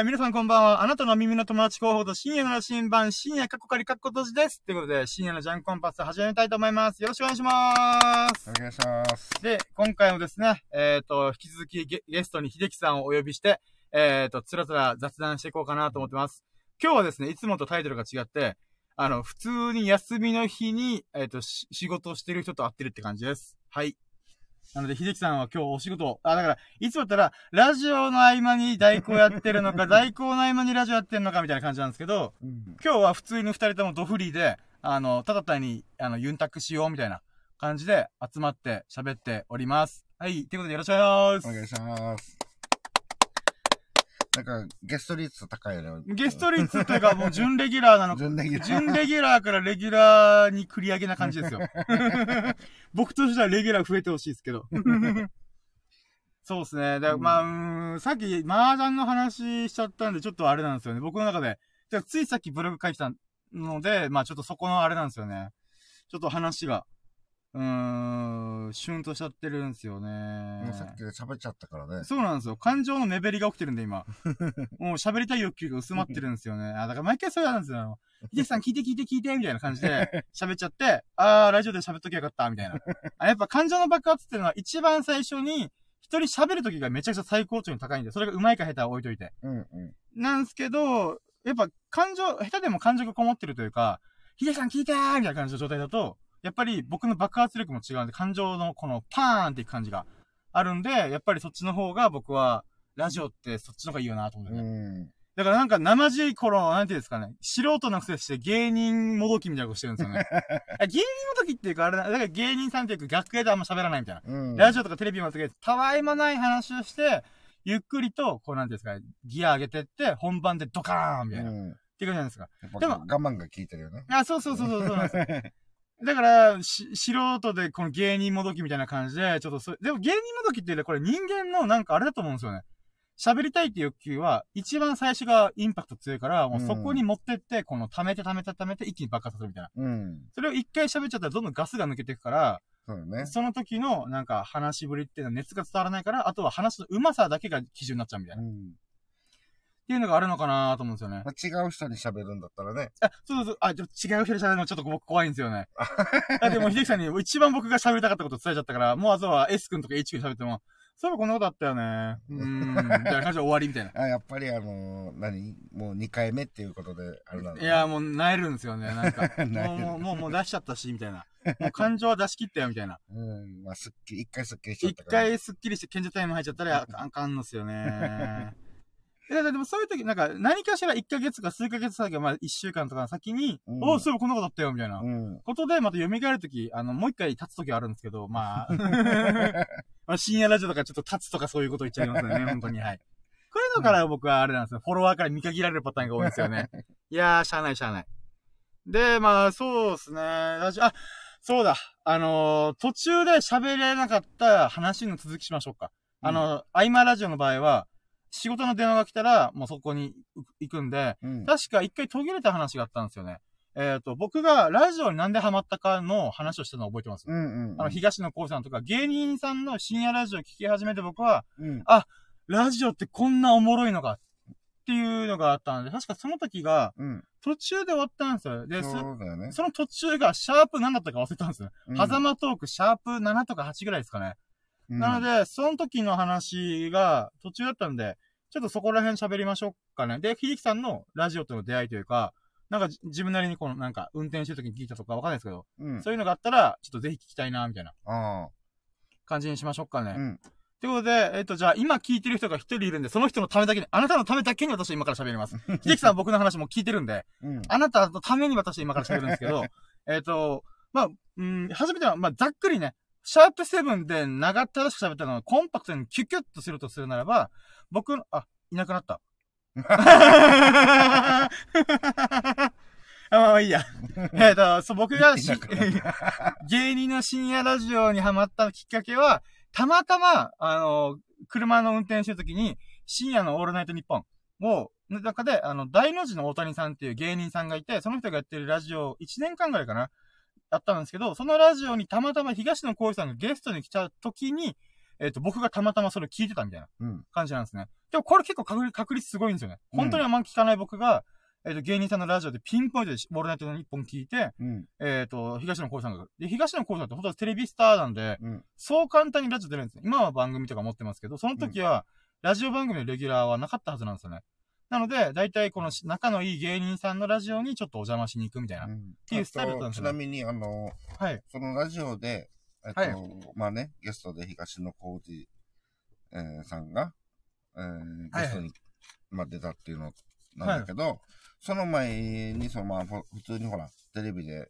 ー、皆さんこんばんは。あなたの耳の友達候補と深夜の新版、深夜カッコカリカッコ閉じです。ということで、深夜のジャンコンパス始めたいと思います。よろしくお願いします。お願いします。で、今回もですね、えっ、と、引き続きゲゲストに秀樹さんをお呼びして、えっ、と、つらつら雑談していこうかなと思ってます。今日はですね、いつもとタイトルが違って、あの、普通に休みの日に、えっ、と、し仕事をしてる人と会ってるって感じです。はい。なので、秀樹さんは今日お仕事を、あ、だから、いつもだったら、ラジオの合間に代行やってるのか、代行の合間にラジオやってるのかみたいな感じなんですけど、うん。今日は普通に二人ともドフリーで、あの、ただ単に、あの、ユンタクしようみたいな感じで集まって喋っております。はい。ということでよろしくお願いしまお願いします。なんか、ゲスト率高いよね。す。ゲスト率というかもう準レギュラーなのか、準レギュラー準レギュラーからレギュラーに繰り上げな感じですよ。僕としてはレギュラー増えてほしいですけど。そうですね。だまあ、うーんさっき麻雀の話しちゃったんで、ちょっとあれなんですよね。僕の中で。ついさっきブログ書いてたので、まあちょっとそこのあれなんですよね。ちょっと話が、うーん、シュンとしちゃってるんですよね。もうさっきで喋っちゃったからね。そうなんですよ。感情の目減りが起きてるんで、今。もう喋りたい欲求が薄まってるんですよね。あ、だから毎回そうなんですよ。あの、ヒデさん聞いて聞いて聞いて、みたいな感じで 喋っちゃって、あー、ラジオで喋っときゃよかった、みたいな。あやっぱ感情の爆発っていうのは一番最初に、一人喋るときがめちゃくちゃ最高潮に高いんで、それが上手いか下手は置いといて。うんうん。なんですけど、やっぱ感情、下手でも感情がこもってるというか、ヒデさん聞いてーみたいな感じの状態だと、やっぱり僕の爆発力も違うんで、感情のこのパーンっていく感じがあるんで、やっぱりそっちの方が僕は、ラジオってそっちの方がいいよなと思ってうね。ん。だからなんか生地い頃、なんていうんですかね、素人のくせして芸人もどきみたいなことしてるんですよね。あ芸人もどきっていうかあれだ、だから芸人さんっていうか楽屋であんま喋らないみたいな。うん。ラジオとかテレビもとけたわいもない話をして、ゆっくりと、こうなんていうんですか、ギア上げてって、本番でドカーンみたいな。っうん。ていう感じなんですか。でも我慢が効いてるよね。あ、そうそうそうそうそうなんです。だから、し、素人でこの芸人もどきみたいな感じで、ちょっとそでも芸人もどきってね、これ人間のなんかあれだと思うんですよね。喋りたいっていう欲求は、一番最初がインパクト強いから、もうそこに持ってって、この溜めて溜めて溜めて一気に爆発するみたいな。うん。それを一回喋っちゃったらどんどんガスが抜けていくから、そうだね。その時のなんか話しぶりっていうのは熱が伝わらないから、あとは話の上手さだけが基準になっちゃうみたいな。っうん。ていうのがあるのかなと思うんですよね。まあ、違う人に喋るんだったらね。あ、そうそうそう。あ、でも違う人で喋るのちょっと僕怖いんですよね。あ、でも、秀樹さんに一番僕が喋りたかったこと伝えちゃったから、もうあとは S 君とか H 君喋っても、そういえばこんなことあったよね。うーん。みたいな感じで終わりみたいな。あ、やっぱりあのー、何？もう2回目っていうことで、あれなんだ。いや、もう、萎えるんですよね。なんか、もう、もう、もう、もう出しちゃったし、みたいな。もう感情は出し切ったよ、みたいな。うん。まあ、すっきり、一回すっきりしちゃっ一たから。回スッキリして賢者タイム入っちゃったら、ああかんのっすよね。いや、でもそういう時、なんか、何かしら1ヶ月か数ヶ月先、まあ1週間とかの先に、うんおそういえばこんなことあったよ、みたいな。うん。ことで、また蘇るとき、あの、もう一回立つときはあるんですけど、まあ、まあ深夜ラジオとかちょっと立つとかそういうこと言っちゃいますよね、本当に、はい。こういうのから僕はあれなんですよ、フォロワーから見限られるパターンが多いんですよね。いやー、しゃあないしゃあない。で、まあ、そうですね、ラジオ、あ、そうだ、あのー途中で喋れなかった話の続きしましょうか。あの、合間ラジオの場合は、仕事の電話が来たら、もうそこに行くんで、うん。確か一回途切れた話があったんですよね。えっ、と、僕がラジオになんでハマったかの話をしたのを覚えてます。うんうん。あの、東野幸さんとか芸人さんの深夜ラジオを聞き始めて僕は、うん。ラジオってこんなおもろいのかっていうのがあったんで、確かその時がうん。途中で終わったんですよ。で、そそね。その途中がシャープ何だったか忘れたんですよ。うん狭間トークシャープ7とか8ぐらいですかね。うんなので、その時の話が途中だったんで、ちょっとそこら辺喋りましょうかね。で、秀樹さんのラジオとの出会いというか、なんかじ自分なりにこのなんか運転してる時に聞いたとかわかんないですけど、うん。そういうのがあったら、ちょっとぜひ聞きたいな、みたいなあ感じにしましょうかね。あ。うん。ということで、えっ、と、じゃあ今聞いてる人が一人いるんで、その人のためだけに、あなたのためだけに私は今から喋ります。秀樹さんは僕の話も聞いてるんで、うん。あなたのために私は今から喋るんですけど、えっと、まあ、うん、初めては、まあ、ざっくりね、シャープセブンで長ったらしく喋ったのをコンパクトにキュキュッとするとするならば、僕の、あ、いなくなった。あ、まあいいや。えっと、そう、僕がし芸人の深夜ラジオにハマったきっかけは、たまたま、あの、車の運転してるときに、深夜のオールナイトニッポンを、の中で、あの、大の字の大谷さんっていう芸人さんがいて、その人がやってるラジオ、1年間ぐらいかな、やったんですけど、そのラジオにたまたま東野幸治さんがゲストに来た時に、えっ、と、僕がたまたまそれを聞いてたみたいなうん。感じなんですね。でもこれ結構確率確率すごいんですよね。うん本当にあんま聞かない僕が、えっ、と、芸人さんのラジオでピンポイントでオールナイトの一本聞いて、うん。えっ、と、東野幸治さんが、で、東野幸治さんって本当はテレビスターなんで、うん。そう簡単にラジオ出るんですね。今は番組とか持ってますけど、その時は、ラジオ番組のレギュラーはなかったはずなんですよね。なので、大体このし仲のいい芸人さんのラジオにちょっとお邪魔しに行くみたいな。っていうスタイルだったんですよちなみに、あの、はい。そのラジオで、えっと、はいまあね、ゲストで東野幸治、えーさんが、えーゲストに、まあ、出たっていうのなんだけど、その前に、そのまあ、ほ普通にほら、テレビで、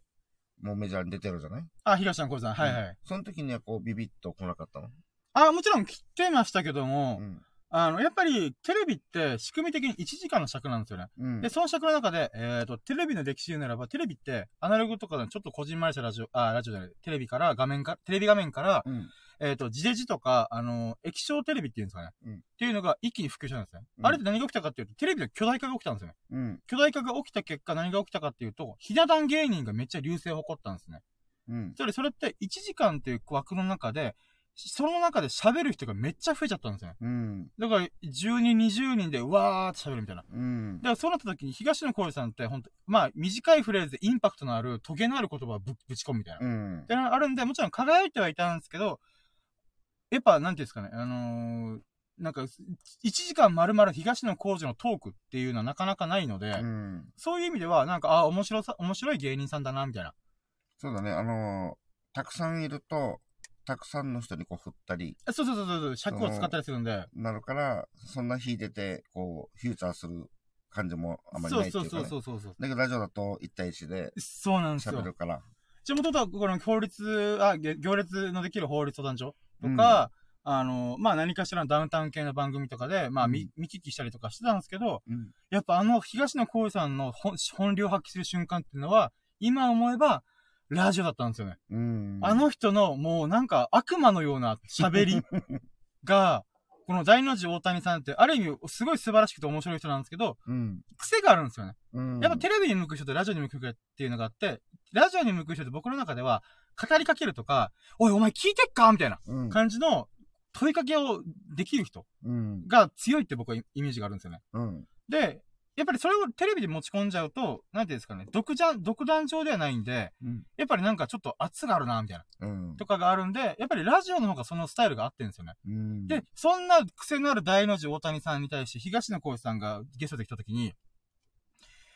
もうメジャーに出てるじゃない？あ、東野幸治さん。はいはい。その時にはこう、ビビッと来なかったの？あ、もちろん来てましたけども、うん。あの、やっぱりテレビって仕組み的に1時間の尺なんですよね。うん。で、その尺の中で、えっ、と、テレビの歴史で言うならば、テレビって、アナログとかのちょっとこじんまりしたラジオ、あ、ラジオじゃない、テレビから、画面か、テレビ画面から、うん。えっ、と、地デジとか、あの、液晶テレビっていうんですかね。うんっていうのが一気に普及したんですね。うんあれって何が起きたかっていうと、テレビの巨大化が起きたんですよね。うん。巨大化が起きた結果何が起きたかっていうと、ひな壇芸人がめっちゃ流星を誇ったんですね。うん。つまりそれって1時間っていう枠の中で、その中で喋る人がめっちゃ増えちゃったんですよね。うん。だから、10人、20人でわーって喋るみたいな。うんだ。からそうなった時に東野幸治さんって本当まあ短いフレーズでインパクトのある、トゲのある言葉をぶぶち込むみたいな。うんっ。てのがあるんで、もちろん輝いてはいたんですけど、やっぱ、なんていうんですかね、あのーなんか、1時間丸々東野幸治のトークっていうのはなかなかないので、うん。そういう意味では、なんか、あ、面白さ、面白い芸人さんだな、みたいな。そうだね、あのーたくさんいると、たくさんの人にこう振ったり、あそうそうそうそう、尺を使ったりするんで、なるから、そんな弾いてて、こう、フューチャーする感じもあまりそうそうそうないっていうか、ね。そうそうそう。だけどラジオだと1対1でそうなんですよ。喋るから。地元とは、この法律、あ、げ行列のできる法律相談所とか、あの、まあ、何かしらのダウンタウン系の番組とかで、まあ、見、見聞きしたりとかしてたんですけど、うん。やっぱあの東野幸治さんの本本領発揮する瞬間っていうのは、今思えば、ラジオだったんですよね。うん。あの人のもうなんか悪魔のような喋り が、この大の字大谷さんって、ある意味すごい素晴らしくて面白い人なんですけど、うん。癖があるんですよね。うん。やっぱテレビに向く人とラジオに向く人っていうのがあって、ラジオに向く人って僕の中では、語りかけるとか、おいお前聞いてっかみたいなうん。感じの問いかけをできる人うん。が強いって僕はイメージがあるんですよね。うん。で、やっぱりそれをテレビで持ち込んじゃうと、なんていうんですかね、独じゃん、独壇場ではないんで、うん。やっぱりなんかちょっと圧があるな、みたいな、うん。とかがあるんで、やっぱりラジオの方がそのスタイルが合ってるんですよね。うん。で、そんな癖のある大の字大谷さんに対して東野幸治さんがゲストで来た時に、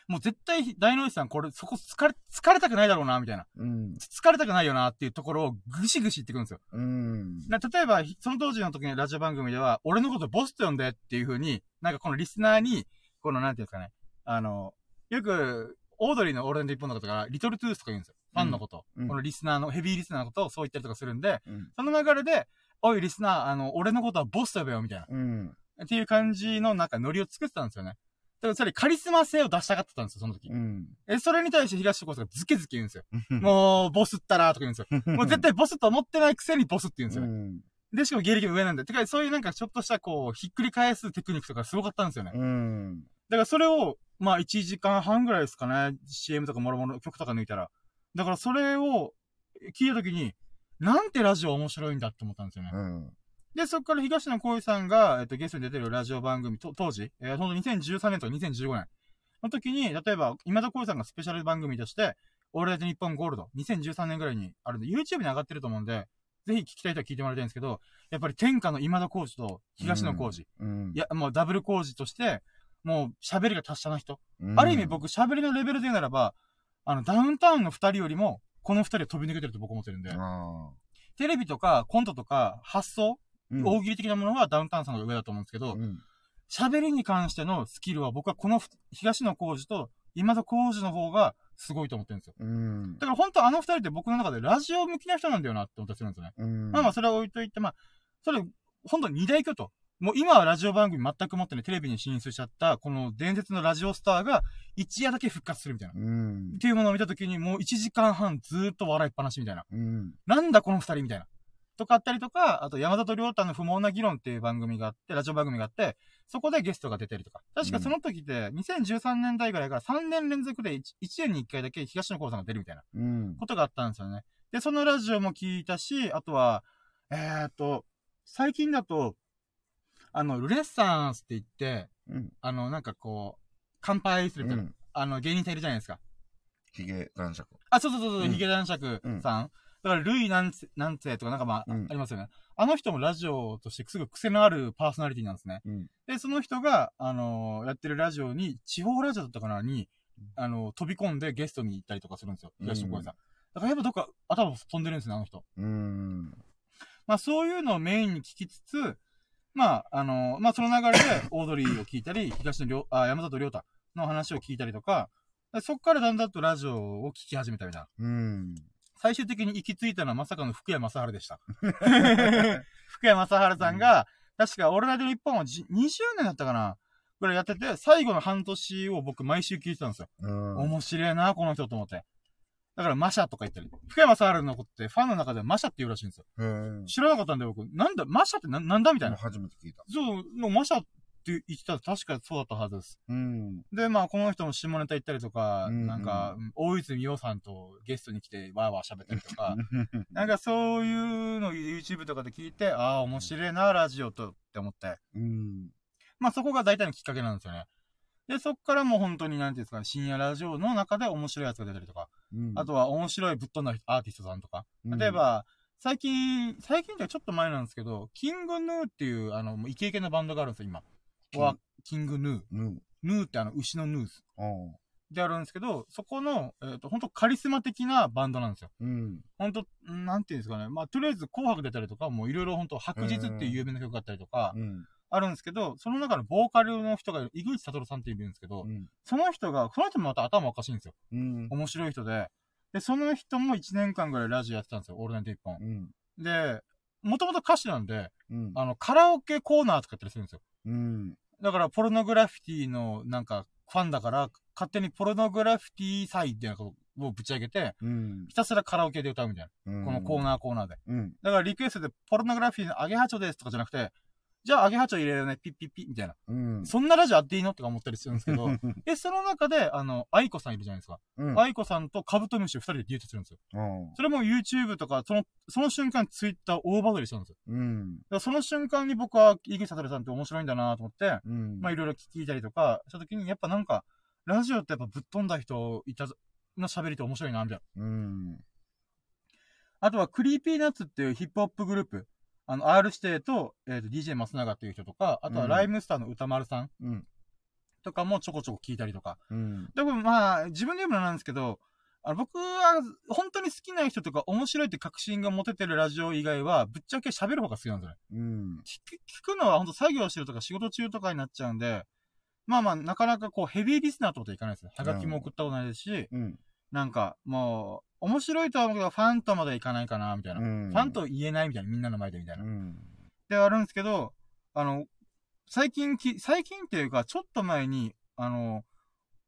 もう絶対大の字さんこれ、そこ疲れ、疲れたくないだろうな、みたいな。うん。疲れたくないよなっていうところをぐしぐし言ってくるんですよ。うん。な例えば、その当時の時にラジオ番組では、俺のことボスと呼んでっていう風に、なんかこのリスナーに、このなんていうんですかね、あの、よく、オードリーのオールナイト一本のことから、リトルトゥースとか言うんですよ。ファンのこと。うんこのリスナーの、ヘビーリスナーのことをそう言ったりとかするんで、うん。その流れで、おいリスナー、あの、俺のことはボスと呼べよ、みたいな。うん。っていう感じのなんかノリを作ってたんですよね。だからそれカリスマ性を出したがってたんですよ、その時。うん。え、それに対して東野幸治がズケズケ言うんですよ。もう、ボスったら、とか言うんですよ。もう絶対ボスと思ってないくせにボスって言うんですよね。うん。で、しかも芸歴の上なんで。てか、そういうなんかちょっとしたこう、ひっくり返すテクニックとかすごかったんですよね。うん。だからそれを、まあ1時間半ぐらいですかね。CM とかもろもろ曲とか抜いたら。だからそれを聞いたときに、なんてラジオ面白いんだって思ったんですよね。うん。で、そこから東野幸治さんが、えっと、ゲストに出てるラジオ番組、と当時、えー、ほんと2013年とか2015年の時に、例えば、今田耕司さんがスペシャル番組として、オールナイトニッポンゴールド、2013年ぐらいにあるんで、YouTube に上がってると思うんで、ぜひ聞きたい人は聞いてもらいたいんですけど、やっぱり天下の今田耕司と東野幸治、うん。いや、もうダブル工事として、もう喋りが達者な人。うんある意味、僕喋りのレベルで言うならば、あの、ダウンタウンの二人よりも、この二人は飛び抜けてると僕思ってるんで、あテレビとかコントとか発想、ーうん大喜利的なものはダウンタウンさんの上だと思うんですけどう、ん。喋りに関してのスキルは僕はこのふ東野幸治と今田耕司の方がすごいと思ってるんですよ。うんだ。から本当あの二人って僕の中でラジオ向きな人なんだよなって思ったりするんですよね。うん。まあまあそれは置いといて、まあ、それ、本当二大巨頭。もう今はラジオ番組全く持ってないテレビに進出しちゃった、この伝説のラジオスターが一夜だけ復活するみたいな。っうん。ていうものを見たときにもう1時間半ずーっと笑いっぱなしみたいな。うん。なんだこの二人みたいな。とかあったりとか、あと山里亮太の不毛な議論っていう番組があって、ラジオ番組があって、そこでゲストが出たりとか。確かその時って2013年代ぐらいから3年連続で 1, 年に1回だけ東野幸治さんが出るみたいなうん。ことがあったんですよね。で、そのラジオも聞いたし、あとは、えーっと、最近だと、あの、ルネッサンスって言って、うん。あの、なんかこう、乾杯するみたいな、うんあの、芸人さんいるじゃないですか。ヒゲ男爵。あ、そうそうそうそう、うんヒゲ男爵さん。だから、ルイなんつ、なんつえとかなんかまあ、うんありますよね。あの人もラジオとしてすぐ癖のあるパーソナリティなんですね。うん。で、その人が、あのーやってるラジオに、地方ラジオだったかなに、あのー飛び込んでゲストに行ったりとかするんですよ。東野幸治さん。だからやっぱどっか頭飛んでるんですね、あの人。うーん。まあそういうのをメインに聞きつつ、まあ、あのーまあその流れでオードリーを聞いたり、東野亮、あ、山里亮太の話を聞いたりとか、でそっからだんだんとラジオを聞き始めたみたいな。うーん。最終的に行き着いたのはまさかの福山雅治でした。福山雅治さんが、確か、俺らで日本はじ20年だったかなぐらいやってて、最後の半年を僕毎週聞いてたんですよ。うん。面白いな、この人と思って。だから、マシャとか言ったり。福山雅治のことってファンの中ではマシャって言うらしいんですよ。うん。知らなかったんで僕、なんだ、マシャってななんだみたいな。初めて聞いた。そう、のマシャって言ってたら確かそうだったはずです。うん。で、まあ、この人も下ネタ言ったりとか、うんうんなんか、うん大泉洋さんとゲストに来てわーわー喋ったりとか、なんかそういうのを YouTube とかで聞いて、ああ、面白いな、ラジオとって思って。うん。まあそこが大体のきっかけなんですよね。で、そっからもう本当になんていうんですかね、深夜ラジオの中で面白いやつが出たりとか、うん。あとは面白いぶっ飛んだアーティストさんとか、うん例え、ば、最近、最近ってちょっと前なんですけど、キングヌーっていう、あの、もうイケイケなバンドがあるんですよ、今。キンは、キングヌー。うん。ヌーってあの、牛のヌース。であるんですけど、そこの、えっ、と、本当カリスマ的なバンドなんですよ。うん。本当なんていうんですかね。まあ、とりあえず紅白出たりとか、もういろいろ本当白日っていう有名な曲があったりとか、うん。あるんですけど、その中のボーカルの人が井口悟さんっているんですけど、うん。その人が、その人もまた頭おかしいんですよ。うん。面白い人で。で、その人も1年間ぐらいラジオやってたんですよ。オールナイト一本う。ん。で、もともと歌手なんで、うん。あの、カラオケコーナーとかやったりするんですよ。うん。だから、ポルノグラフィティの、なんか、ファンだから、勝手にポルノグラフィティ祭っていうのをぶち上げて、うん。ひたすらカラオケで歌うみたいな。このコーー。ナーコーナーで。うん。だからリクエストでポルノグラフィティのアゲハチョですとかじゃなくて、じゃあアゲハチョ入れるね、ピッピッピッみたいな。うん。そんなラジオあっていいのとか思ったりするんですけど、え、その中で、あの、愛子さんいるじゃないですか。うん。愛子さんとカブトムシを二人でデュートするんですよ。おうそれも YouTube とか、その、その瞬間ツイッター大バズりしたんですよ。うん。その瞬間に僕は、井口悟さんって面白いんだなと思って、うん。まあいろいろ聞いたりとかした時に、やっぱなんか、ラジオってやっぱぶっ飛んだ人いたぞの喋りって面白いな、みたいな。うん。あとは、 Creepy Nuts っていうヒップホップグループ。あの、R 指定と、えっ、と、DJ 松永っていう人とか、あとはうん RHYMESTER の宇多丸さんうん。とかもちょこちょこ聞いたりとか。うん。でもまあ、自分で言うのなんですけど、あの僕は本当に好きな人とか面白いって確信が持ててるラジオ以外は、ぶっちゃけ喋る方が好きなんですよね。うん。聞く、聞くのは本当作業してるとか仕事中とかになっちゃうんで、まあまあ、なかなかこうヘビーリスナーとはいかないですよ。はがきも送ったことないですし、うん。なんかもう、面白いとは思うけど、ファンとまではいかないかな、みたいな。うん。ファンと言えないみたいな、みんなの前でみたいな。うん。で、あるんですけど、あの、最近き、最近っていうか、ちょっと前に、あの、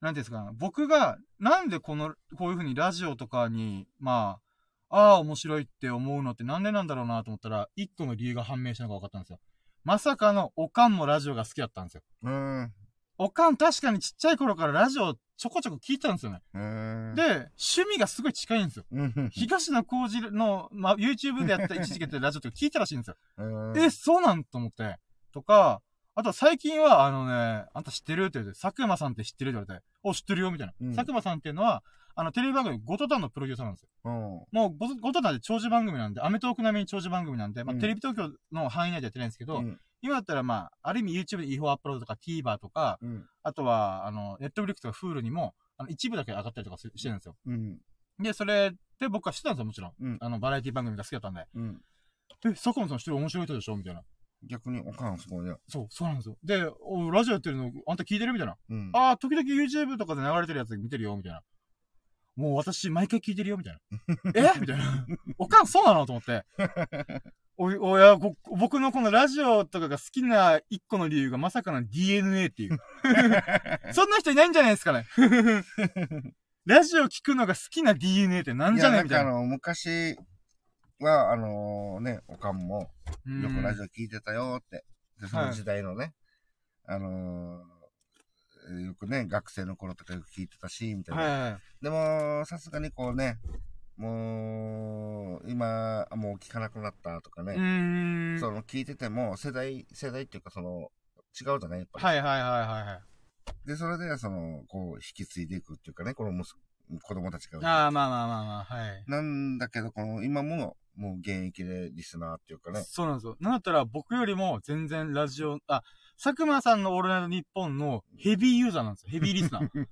なんていうんですかね、僕が、なんでこの、こういう風にラジオとかに、まあ、ああ、面白いって思うのってなんでなんだろうなと思ったら、一個の理由が判明したのが分かったんですよ。まさかの、おかんもラジオが好きだったんですよ。うん。おかん確かにちっちゃい頃からラジオちょこちょこ聞いてたんですよね。うん。で、趣味がすごい近いんですよ。うん。東野幸治の、まあ、YouTube でやった一時期やってるラジオとか聞いたらしいんですよ。うんえ、そうなんと思って。とか、あと最近は、あのね、あんた知ってるって言われて、佐久間さんって知ってるって言われて、お、知ってるよみたいな。うん佐久間さんっていうのは、あの、テレビ番組、ゴトタンのプロデューサーなんですよ。うん。もう、ゴゴトタンって長寿番組なんで、アメトーク並みに長寿番組なんで、まあ、うんテレビ東京の範囲内でやってないんですけど、うん。今だったらまあ、ある意味 YouTube で違法アップロードとか TVer とか、うん。あとは、あの、Netflix とか Hulu にも、あの、一部だけ上がったりとかししてるんですよ。うん。で、それで僕は知ってたんですよ、もちろん。うん。あの、バラエティ番組が好きだったんで。うん。え、佐久間さん知ってる面白い人でしょ？みたいな。逆におかんすごいね。そう、そうなんですよ。で、おラジオやってるの、あんた聞いてる？みたいな。うん。ああ、時々 YouTube とかで流れてるやつ見てるよ、みたいな。もう私、毎回聞いてるよ、みたいな。え？みたいな。おかん、そうなの？と思って。おい、おや、ご僕のこのラジオとかが好きな一個の理由がまさかの DNA っていう。そんな人いないんじゃないですかね。ラジオ聞くのが好きな DNA ってなんじゃね？いやみたいな。なんかあの、昔は、あのね、おかんも、うんよくラジオ聞いてたよって。で、その時代のね、あのーよくね、学生の頃とかよく聞いてたし、みたいな。はいはいはい。でも、さすがにこうね、もう、今、もう聞かなくなったとかうね。その聞いてても、世代、世代っていうかその、違うじゃない？やっぱり。はいはいはいはいはい。で、それで、その、こう、引き継いでいくっていうかね、この息子子供たちが。ああ、まあまあまあまあ、はい。なんだけど、この、今も、もう現役でリスナーっていうかね。そうなんですよ。なんだったら僕よりも全然ラジオ、あ、佐久間さんのオールナイトニッポンのヘビーユーザーなんですよ。ヘビーリスナー。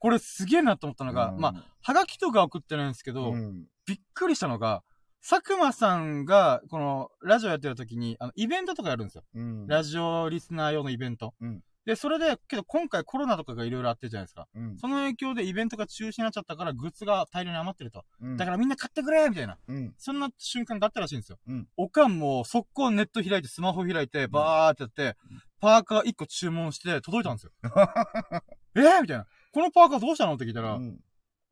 これすげえなと思ったのが、うんまあ、はがきとか送ってないんですけど、うん。びっくりしたのが、佐久間さんが、この、ラジオやってる時に、あの、イベントとかやるんですよ。うん。ラジオリスナー用のイベント。うんで、それで、けど今回コロナとかがいろいろあってるじゃないですか。うん。その影響でイベントが中止になっちゃったから、グッズが大量に余ってると。うん。だからみんな買ってくれみたいな。うん。そんな瞬間だったらしいんですよ。うんおかんも速攻ネット開いて、スマホ開いて、バーってやって、パーカー1個注文して届いたんですよ。えー、みたいな。このパーカーどうしたの？って聞いたら、うん。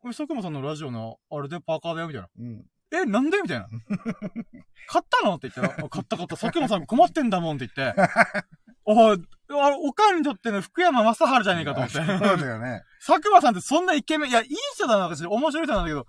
これ佐久間さんのラジオのあれでパーカーだよ、みたいな。うん。え、なんで？みたいな。買ったの？って言ったら、あ買った買った、佐久間さん困ってんだもんって言って、おい、あおかんにとっての福山雅治じゃねえかと思って。そうだよね。佐久間さんってそんなイケメン、いや、いい人だな、私、面白い人なんだけど、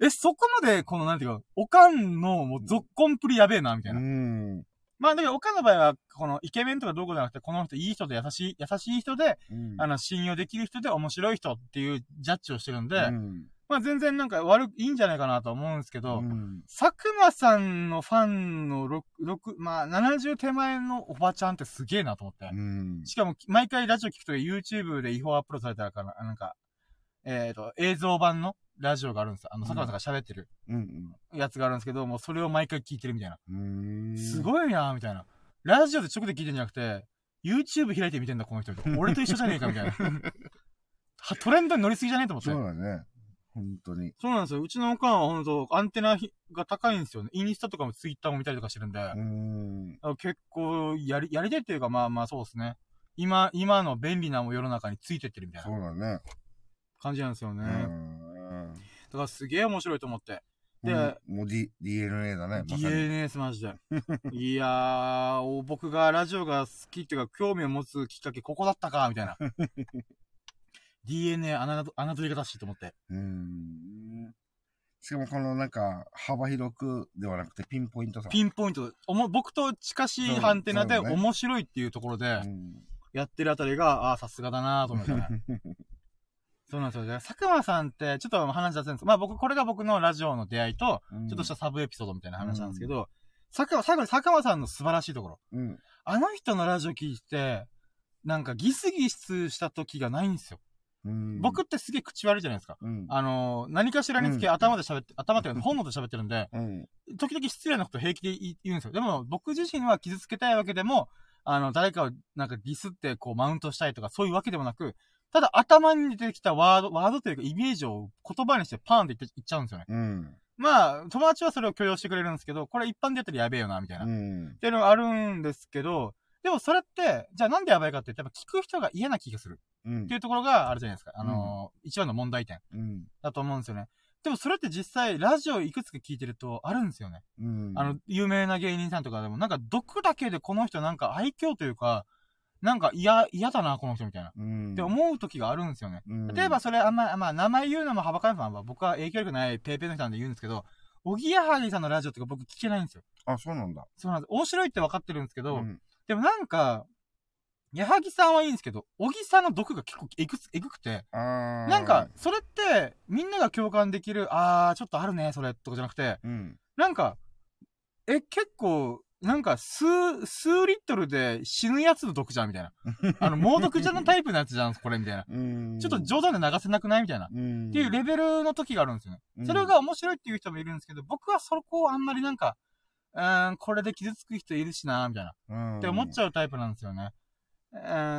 え、そこまで、この、なんていうか、おかんの、もう、ゾッコンプリやべえな、みたいうな。ん。まあ、だけど、おかんの場合は、この、イケメンとかどうこうじゃなくて、この人いい人で優しい、優しい人で、うんあの、信用できる人で面白い人っていうジャッジをしてるんで、うん。まあ、全然なんか悪く、いいんじゃないかなと思うんですけど、うん佐久間さんのファンの6、6、まあ、70手前のおばちゃんってすげえなと思って。うん。しかも、毎回ラジオ聞くとき YouTube で違法アップロードされたらから、なんか、えっ、と、映像版のラジオがあるんですよ。あの、佐久間さんが喋ってるうん。やつがあるんですけど、もうそれを毎回聞いてるみたいな。うん。すごいなみたいな。ラジオで直で聞いてるんじゃなくて、YouTube 開いて見てんだ、この人。俺と一緒じゃねえか、みたいな。はトレンドに乗りすぎじゃねえと思って。そうだね。本当に。そうなんですよ。うちのおかんは本当アンテナが高いんですよね。インスタとかもツイッターも見たりとかしてるんで。うん。あ結構、やり、やりたいっていうか、まあまあそうですね。今、今の便利な世の中についてってるみたいそなうだね。感じなんですよね。うだん。からすげえ面白いと思って。でもう D、DNA だね。まさに DNA マジで。いやー、お僕がラジオが好きっていうか、興味を持つきっかけ、ここだったか、みたいな。DNA 穴取り方しと思って。うん。しかもこのなんか、幅広くではなくてピンポイントさ。ピンポイント、おも僕と近しいハンテナで面白いっていうところでう、ん。やってるあたりが、ああー、さすがだなーと思ってね。そうなんですよ。で佐久間さんって、ちょっと話出せるんですまあ僕、これが僕のラジオの出会いと、ちょっとしたサブエピソードみたいな話なんですけど、佐久間、最後に佐久間さんの素晴らしいところ。うん。あの人のラジオ聞いて、なんかギスギスした時がないんですよ。うん。僕ってすげえ口悪いじゃないですか。うん。あのー何かしらにつけうん頭で喋って、頭っていうか本能で喋ってるんで、うん。時々失礼なこと平気で言うんですよ。でも僕自身は傷つけたいわけでも、あの、誰かをなんかディスってこうマウントしたいとかそういうわけでもなく、ただ頭に出てきたワード、ワードというかイメージを言葉にしてパーンって言っちゃうんですよね。うん。まあ、友達はそれを許容してくれるんですけど、これ一般でやったらやべえよな、みたいな。っうん。ていうのがあるんですけど、でもそれって、じゃあなんでやばいかって言って、やっぱ聞く人が嫌な気がするうんっていうところがあるじゃないですか。あのー一番の問題点うん。だと思うんですよね。でもそれって実際、ラジオいくつか聞いてるとあるんですよね。うん。あの、有名な芸人さんとかでも、なんか毒だけでこの人なんか愛嬌というか、なんか嫌、嫌だな、この人みたいな。うん。って思う時があるんですよね。うん、例えばそれあんま、まあ名前言うのもはばかるのは僕は影響力ないペーペーの人なんで言うんですけど、おぎやはぎさんのラジオとか僕聞けないんですよ。あ、そうなんだ。そうなんです。面白いって分かってるんですけど、うん。でもなんか、矢作さんはいいんですけど、小木さんの毒が結構えぐつ、えぐくて、なんか、、それって、みんなが共感できる、あー、ちょっとあるね、それ、とかじゃなくて、うん。なんか、え、結構、なんか、数、数リットルで死ぬやつの毒じゃん、みたいな。あの、猛毒じゃんのタイプのやつじゃん、これ、みたいな。うん。ちょっと冗談で流せなくない？みたいな。っうん。ていうレベルの時があるんですよね。うんそれが面白いっていう人もいるんですけど、僕はそこをあんまりなんか、うーん、これで傷つく人いるしな、みたいな。うん、って思っちゃうタイプなんですよね。う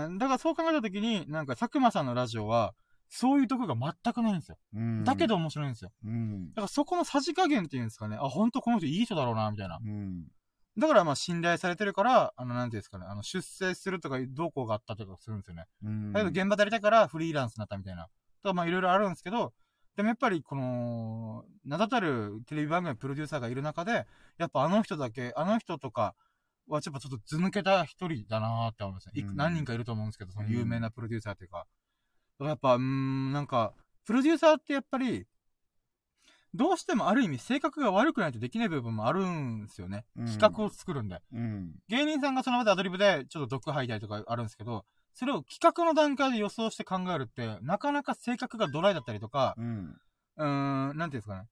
ん、だからそう考えたときに、なんか佐久間さんのラジオは、そういうとこが全くないんですよ。うん。だけど、面白いんですよ。うん。だからそこのさじ加減っていうんですかね、あ、本当この人いい人だろうな、みたいな。うん。だからまあ信頼されてるから、あの、なんていうんですかね、あの、出世するとか、どうこうがあったとかするんですよね。うん。だけど現場でやりたいからフリーランスになったみたいな。とかまあいろいろあるんですけど、でもやっぱりこの、名だたるテレビ番組のプロデューサーがいる中で、やっぱあの人だけ、あの人とかはちょっと図抜けた一人だなーって思いますね。うん何人かいると思うんですけど、その有名なプロデューサーっていうか。だからやっぱ、うーん、なんか、プロデューサーってやっぱり、どうしてもある意味性格が悪くないとできない部分もあるんですよね。うん企画を作るんで。うん。芸人さんがその場でアドリブでちょっと毒吐いたりとかあるんですけど、それを企画の段階で予想して考えるって、なかなか性格がドライだったりとか、うん。うーん、なんていうんですかね。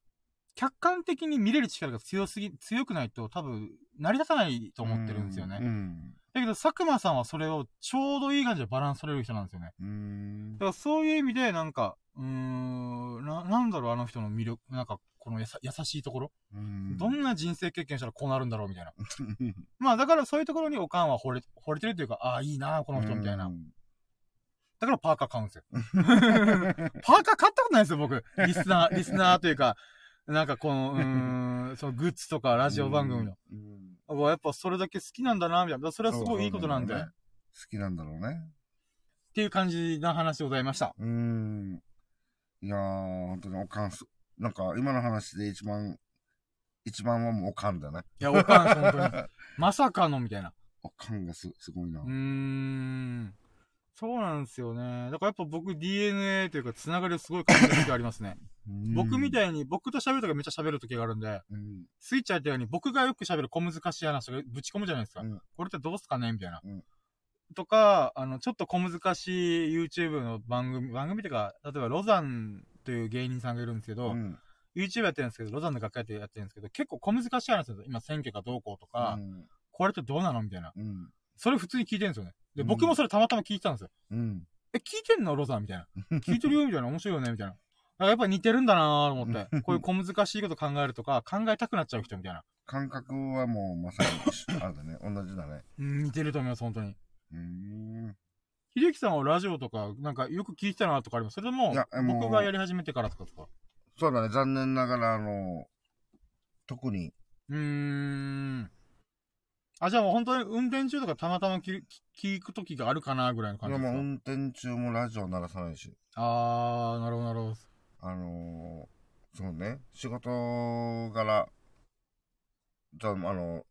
客観的に見れる力が強すぎ、強くないと多分、成り立たないと思ってるんですよね。うん。だけど、佐久間さんはそれをちょうどいい感じでバランス取れる人なんですよね。うんだ。からそういう意味で、なんか、うーん、な、なんだろう、あの人の魅力、なんか、このやさ優しいところ、うんどんな人生経験したらこうなるんだろうみたいな。まあ、だからそういうところにおかんは惚れ、惚れてるというか、ああ、いいな、この人みたいな。だからパーカー買うんですよ。パーカー買ったことないですよ、僕。リスナー、リスナーというか、なんかこの、うーん、そのグッズとかラジオ番組の。うん。やっぱそれだけ好きなんだな、みたいな。それはすごいいいことなんで。ね好きなんだろうね。っていう感じな話でございました。うん。いやー、本当におかんす、なんか今の話で一番、一番はもうおかんだね。いや、おかん、本当に。まさかの、みたいな。おかんがす、すごいなうー。ん。そうなんですよね。だからやっぱ僕 DNA というか、つながりをすごい感じる時ありますね。僕みい。たいに、僕と喋るときめっちゃ喋る時があるんで、うん。スイッチ入ったように僕がよく喋る小難しい話がぶち込むじゃないですか。うんこれってどうすかね？みたいな。うんとか、あの、ちょっと小難しい YouTube の番組、番組っていうか、例えばロザンという芸人さんがいるんですけど、うん。YouTube やってるんですけど、ロザンの学会ってやってるんですけど、結構小難しい話ですよ。今選挙がどうこうとか、うん。これってどうなの？みたいな。うん。それ普通に聞いてるんですよね。で、うん僕もそれたまたま聞いてたんですよ。うん。え、聞いてんの？ロザンみたいな。聞いてるよ？みたいな。面白いよね？みたいな。やっぱ似てるんだなと思って。こういう小難しいこと考えるとか、考えたくなっちゃう人みたいな。感覚はもうまさに、あれだね。同じだね。うん、似てると思います、本当に。うーん。秀樹さんはラジオとか、なんかよく聞いてたなとかあります？それともいや、もう僕がやり始めてからとかですか？そうだね。残念ながら、あの、特に、うーん。あ、じゃあもう本当に運転中とかたまたま聞聞く時があるかなぐらいのいや感じですか？もう運転中もラジオ鳴らさないし。あー、なるほど、なるほど。あのー、そうね、仕事柄、じゃあ、あの、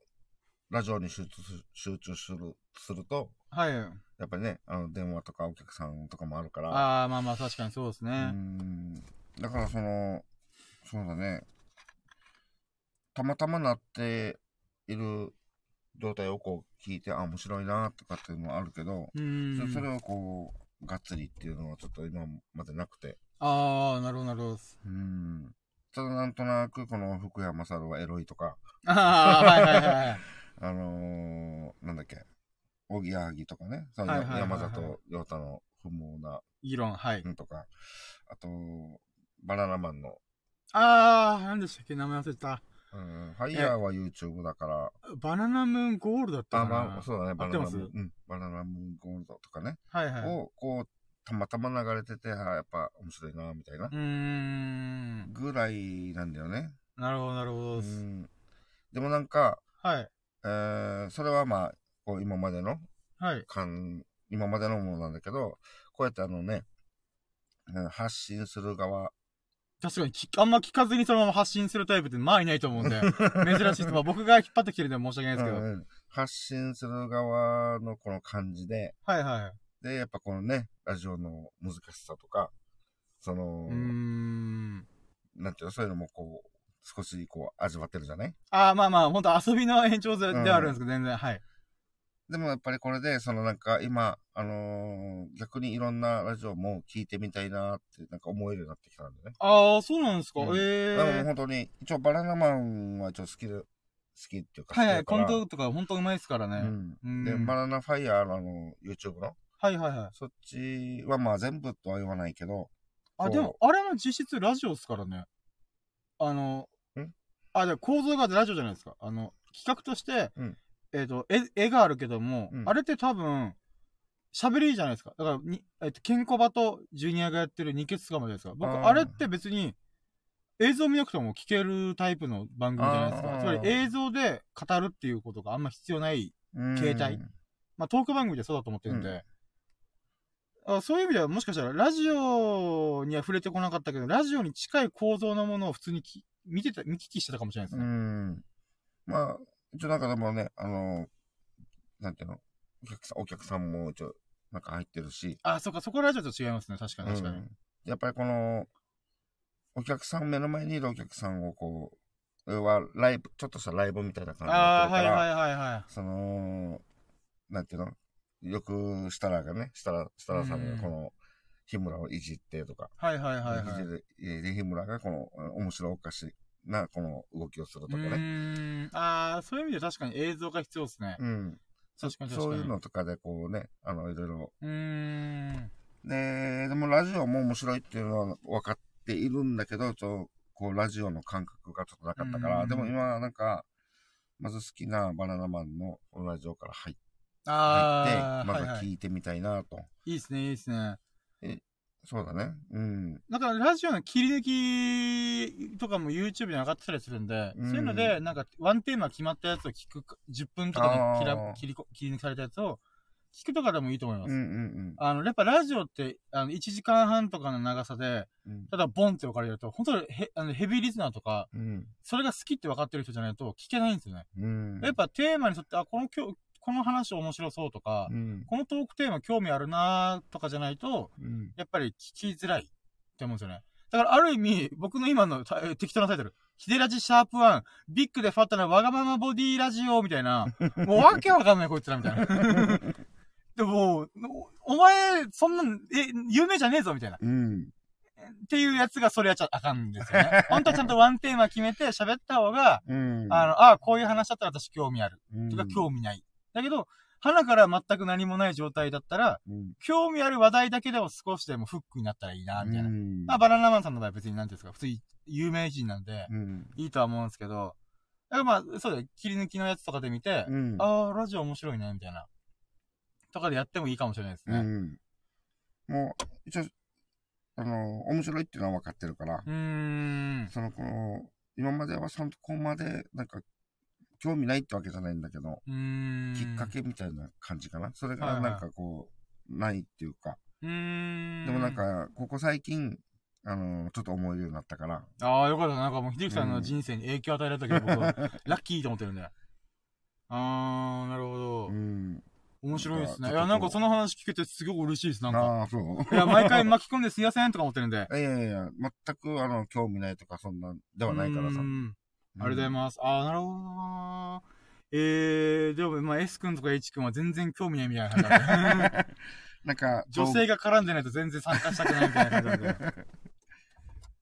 ラジオに集中す集中する、すると、はい。やっぱりね、あの、電話とかお客さんとかもあるから、あー、まあまあ確かにそうですうね。ん、だからその、そうだね、たまたまなっている状態をこう聞いて、あ、面白いなとかっていうのもあるけど、うーん。そそれをこう、がっつりっていうのはちょっと今までなくて、あー、なるほど、なるほど。うん。ただなんとなくこの福山猿はエロいとか、あー、はいはいはいはい。あのー、なんだっけ、おぎやはぎとかね、はいはいはいはい山里亮太の不毛な議論、はい。うんとか、あと、バナナマンの、あー、なんでしたっけ名前忘れた。うん、ファイヤーは YouTube だから、バナナムーンゴールドだったあ、かな。まあ、そうだね、合バナナムーン、うん、バナナムーンゴールドとかね、はいはい。うを、こう、たまたま流れてて、あやっぱ面白いな、みたいな、ーん。ぐらいなんだよね。なるほど、なるほうど。ん。でもなんか、はい。えー、それはまあ、こう今までのはい。感、今までのものなんだけど、こうやってあのね、うん発信する側、確かにき、あんま聞かずにそのまま発信するタイプってまあいないと思うんで、珍しいです。まあ僕が引っ張ってきてるんで申し訳ないですけど。うんうん発信する側のこの感じで、はいはい。で、やっぱこのね、ラジオの難しさとか、そのうー、ん。なんていうの、そういうのもこう、少しこう味わってるじゃない？ああ、まあまあ、本当遊びの延長でではあるんですけど、全然、はい。でもやっぱりこれで、そのなんか今、あのー逆にいろんなラジオも聞いてみたいなって、なんか思えるようになってきたんだよね。ああ、そうなんですか？うんええだからもう本当に、一応バナナマンはちょっと好きで、好きっていうかはいはい、コントとか本当うまいですからね。うん。うんで、バナナファイヤーのあの、YouTube の、はいはいはい。そっちはまあ全部とは言わないけど、あ、でも、あれも実質ラジオですからね。あのん、あ、で構造がラジオじゃないですか。あの、企画として、うんえっ、と、絵、絵があるけども、うんあれって多分、喋りじゃないですか。だから、に、えっ、と、ケンコバとジュニアがやってる二血かもじゃないですか。僕、あれって別に、映像見なくても聞けるタイプの番組じゃないですか。つまり映像で語るっていうことがあんま必要ないうん携帯まあ、トーク番組でそうだと思ってるんで、あそういう意味ではもしかしたらラジオには触れてこなかったけど、ラジオに近い構造のものを普通にき見てた、見聞きしてたかもしれないですうね。ん。まあ、一応なんかでもね、あの、なんていうの、お客さん、お客さんも一応、なんか入ってるし、あ、そっか、そこラジオと違いますね。確かに確かに。うんやっぱりこの、お客さん、目の前にいるお客さんをこう、要はライブ、ちょっとしたライブみたいな感じでやああ、はいはいはいはい。その、なんていうの？よく設楽がね、設楽、設楽さんがこの、日村をいじってとか、はいはいはいはい。で日村がこの、うん面白おかしいな、この動きをするとかうね。ああ、そういう意味で確かに映像が必要ですね。うん。確かに確かに。そういうのとかでこうね、あの、いろいろ。うーん。で、でもラジオも面白いっていうのは分かっているんだけど、ちょこう、ラジオの感覚がちょっとなかったから、うんでも今なんか、まず好きなバナナマンのラジオから入って、ああ、まず。聞いてみたいなと。いいですね、いいですね。そうだね。うん。なんか、ラジオの切り抜きとかも YouTube に上がってたりするんで、うんそういうので、なんか、ワンテーマ決まったやつを聞くか、10分とかで切りこ切り抜きされたやつを聞くとかでもいいと思います。うんうんあの、やっぱラジオって、あの、1時間半とかの長さで、うん。ただボンって置かれると、本当にヘあのヘビーリスナーとか、うん。それが好きって分かってる人じゃないと聞けないんですよね。うん。やっぱテーマに沿って、あ、この今日、この話面白そうとか、うん。このトークテーマ興味あるなーとかじゃないと、うん。やっぱり聞きづらいって思うんですよね。だからある意味、僕の今の適当なタイトル、ヒデラジシャープワン、ビッグでファットなわがままボディラジオみたいな、もうわけわかんないこいつらみたいな。でも、おお前、そんなん、え、有名じゃねえぞみたいな。うん。っていうやつがそれやっちゃあかんですよね。本当はちゃんとワンテーマ決めて喋った方が、うん。あの、あこういう話だったら私興味ある。うん、とか興味ない。だけど、鼻から全く何もない状態だったら、うん。興味ある話題だけでも少しでもフックになったらいいな、みたいな。うんまあ、バナナマンさんの場合は別になんていうんですか、普通に有名人なんで、うん。いいとは思うんですけど、だからまあ、そうだよ、切り抜きのやつとかで見て、うん。ああ、ラジオ面白いね、みたいな。とかでやってもいいかもしれないですね。うん。もう、一応、あの、面白いっていうのは分かってるから、うーん。その、この、今まではそこまで、なんか、興味ないってわけじゃないんだけど。きっかけみたいな感じかな？それが、なんかこう、ないっていうか。でもなん、か、ここ最近、あの、ちょっと思えるようになったから。ああ、よかった。なんかもう、秀樹さんの人生に影響を与えられたけど、僕は、ラッキーと思ってるんで。あー、なるほどう。ん。面白いですね。いや、なんかその話聞けてすごく嬉しいです。なんか。ああ、そう。いや、毎回巻き込んですいませんとか思ってるんで。いやいやいや、全く、あの、興味ないとか、そんなんではないからさ。うーんありがとうございます。あー、なるほどなえー、でも、まあ、S 君とか H 君は全然興味ないみたいな感じなんでなんか、女性が絡んでないと全然参加したくないみたいな感じなんで。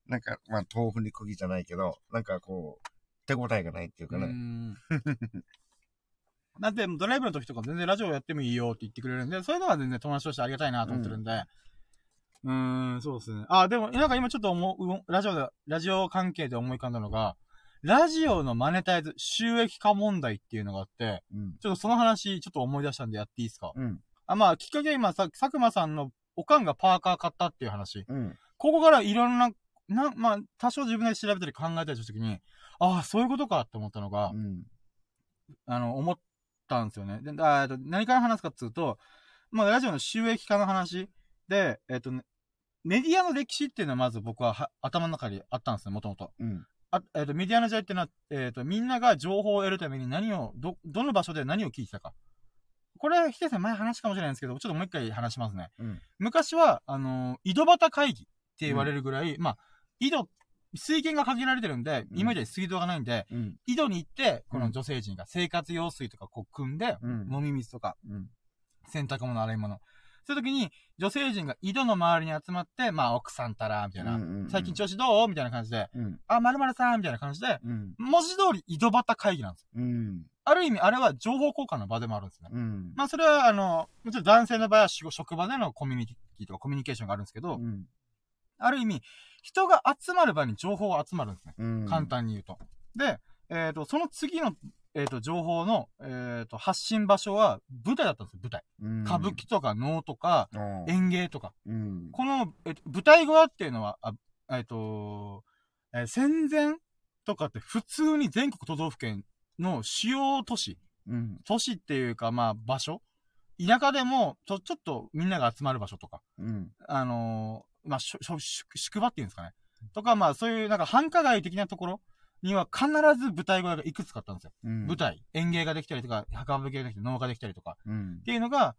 なんか、まあ、豆腐に釘じゃないけど、なんかこう、手応えがないっていうかね。ん。だって、ドライブの時とか全然ラジオやってもいいよって言ってくれるんで、そういうのは全然友達としてありがたいなと思ってるんで。うーん、そうですね。あ、でも、なんか今ちょっと思う、うラジオで、ラジオ関係で思い浮かんだのが、ラジオのマネタイズ、収益化問題っていうのがあって、うん。ちょっとその話、ちょっと思い出したんでやっていいですか？うん。あ、まあ、きっかけは今、さ、佐久間さんのおかんがパーカー買ったっていう話。うん。ここからいろんな、な、まあ、多少自分で調べたり考えたりしたときに、ああ、そういうことかって思ったのが、うん。あの、思ったんですよね。で、あえっと何から話すかっていうと、まあ、ラジオの収益化の話で、えっとね、メディアの歴史っていうのはまず僕はは頭の中にあったんですね、もともと。うん。あ、えっと、メディアの時代ってのは、えっと、みんなが情報を得るために何を、ど、どの場所で何を聞いてたか。これ、ヒデさん前話かもしれないんですけど、ちょっともう一回話しますね。うん昔は、あのー井戸端会議って言われるぐらい、まあ、井戸、水源が限られてるんで、うん今まで水道がないんで、うん。井戸に行って、この女性陣が生活用水とかこう汲んで、うん。飲み水とか、うん。洗濯物、洗い物。そういう時に、女性陣が井戸の周りに集まって、まあ、奥さんたら、みたいな。うんうんうん最近調子どう？みたいな感じで、うん。あ、まるまるさんみたいな感じで、うん。文字通り井戸端会議なんですよ。うん。ある意味、あれは情報交換の場でもあるんですね。うん。まあ、それは、あの、もちろん男性の場合は職場でのコミュニティとかコミュニケーションがあるんですけど、うん。ある意味、人が集まる場に情報が集まるんですね。うん。簡単に言うと。で、えっ、と、その次の、えっ、と、情報の、えっ、と、発信場所は舞台だったんですよ、舞台。うん。歌舞伎とか能とか、うん。演芸とか。うん。この、えっと舞台側っていうのは、あえっ、と、えー戦前とかって普通に全国都道府県の主要都市、うん。都市っていうか、まあ、場所田舎でも、ちょ、ちょっとみんなが集まる場所とか、うん。あのーまあ、しょ、しょ、宿宿場っていうんですかね。とか、まあ、そういうなんか繁華街的なところには必ず舞台小屋がいくつかあったんですよ。うん。舞。台、演芸ができたりとか、墓場ができたり、能ができたりとか。うんっ。ていうのが、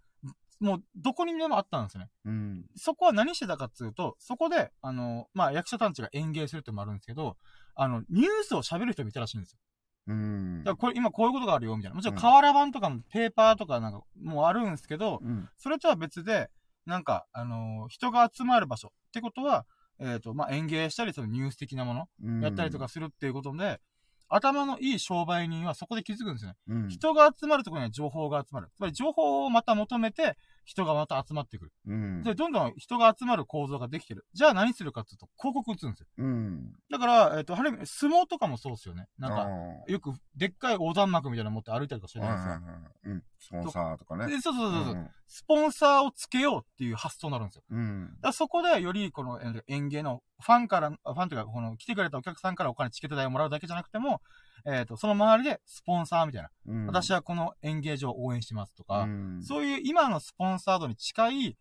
もう、どこにでもあったんですよね。うん。そこは何してたかっていうと、そこで、あの、まあ、役者たちが演芸するってのもあるんですけど、あの、ニュースを喋る人もいたらしいんですよ。うん。だからこれ、今こういうことがあるよ、みたいな。もちろん瓦版とかも、ペーパーとかなんか、もうあるんですけど、うん。それとは別で、なんか、あのー人が集まる場所ってことは、えっ、と、まあ、演芸したり、そのニュース的なもの、うん。やったりとかするっていうことで、頭のいい商売人はそこで気づくんですよね。うん。人が集まるところには情報が集まる。つまり情報をまた求めて、人がまた集まってくる。うん。で、どんどん人が集まる構造ができてる。じゃあ何するかっていうと、広告打つんですよ。うん。だから、えっ、と、ある意味、相撲とかもそうですよね。なんあか、よく、でっかい横断幕みたいなの持って歩いたりとかしてるんですよ。はいうん。スポンサーとかね。でそうそうそうそう、うんスポンサーをつけようっていう発想になるんですよ。うん。だそこでよりこのえー演芸のファンから、ファンというか、この来てくれたお客さんからお金、チケット代をもらうだけじゃなくても、えっ、と、その周りでスポンサーみたいな。うん。私はこの演芸場を応援してますとか、うん。そういう今のスポンサードに近い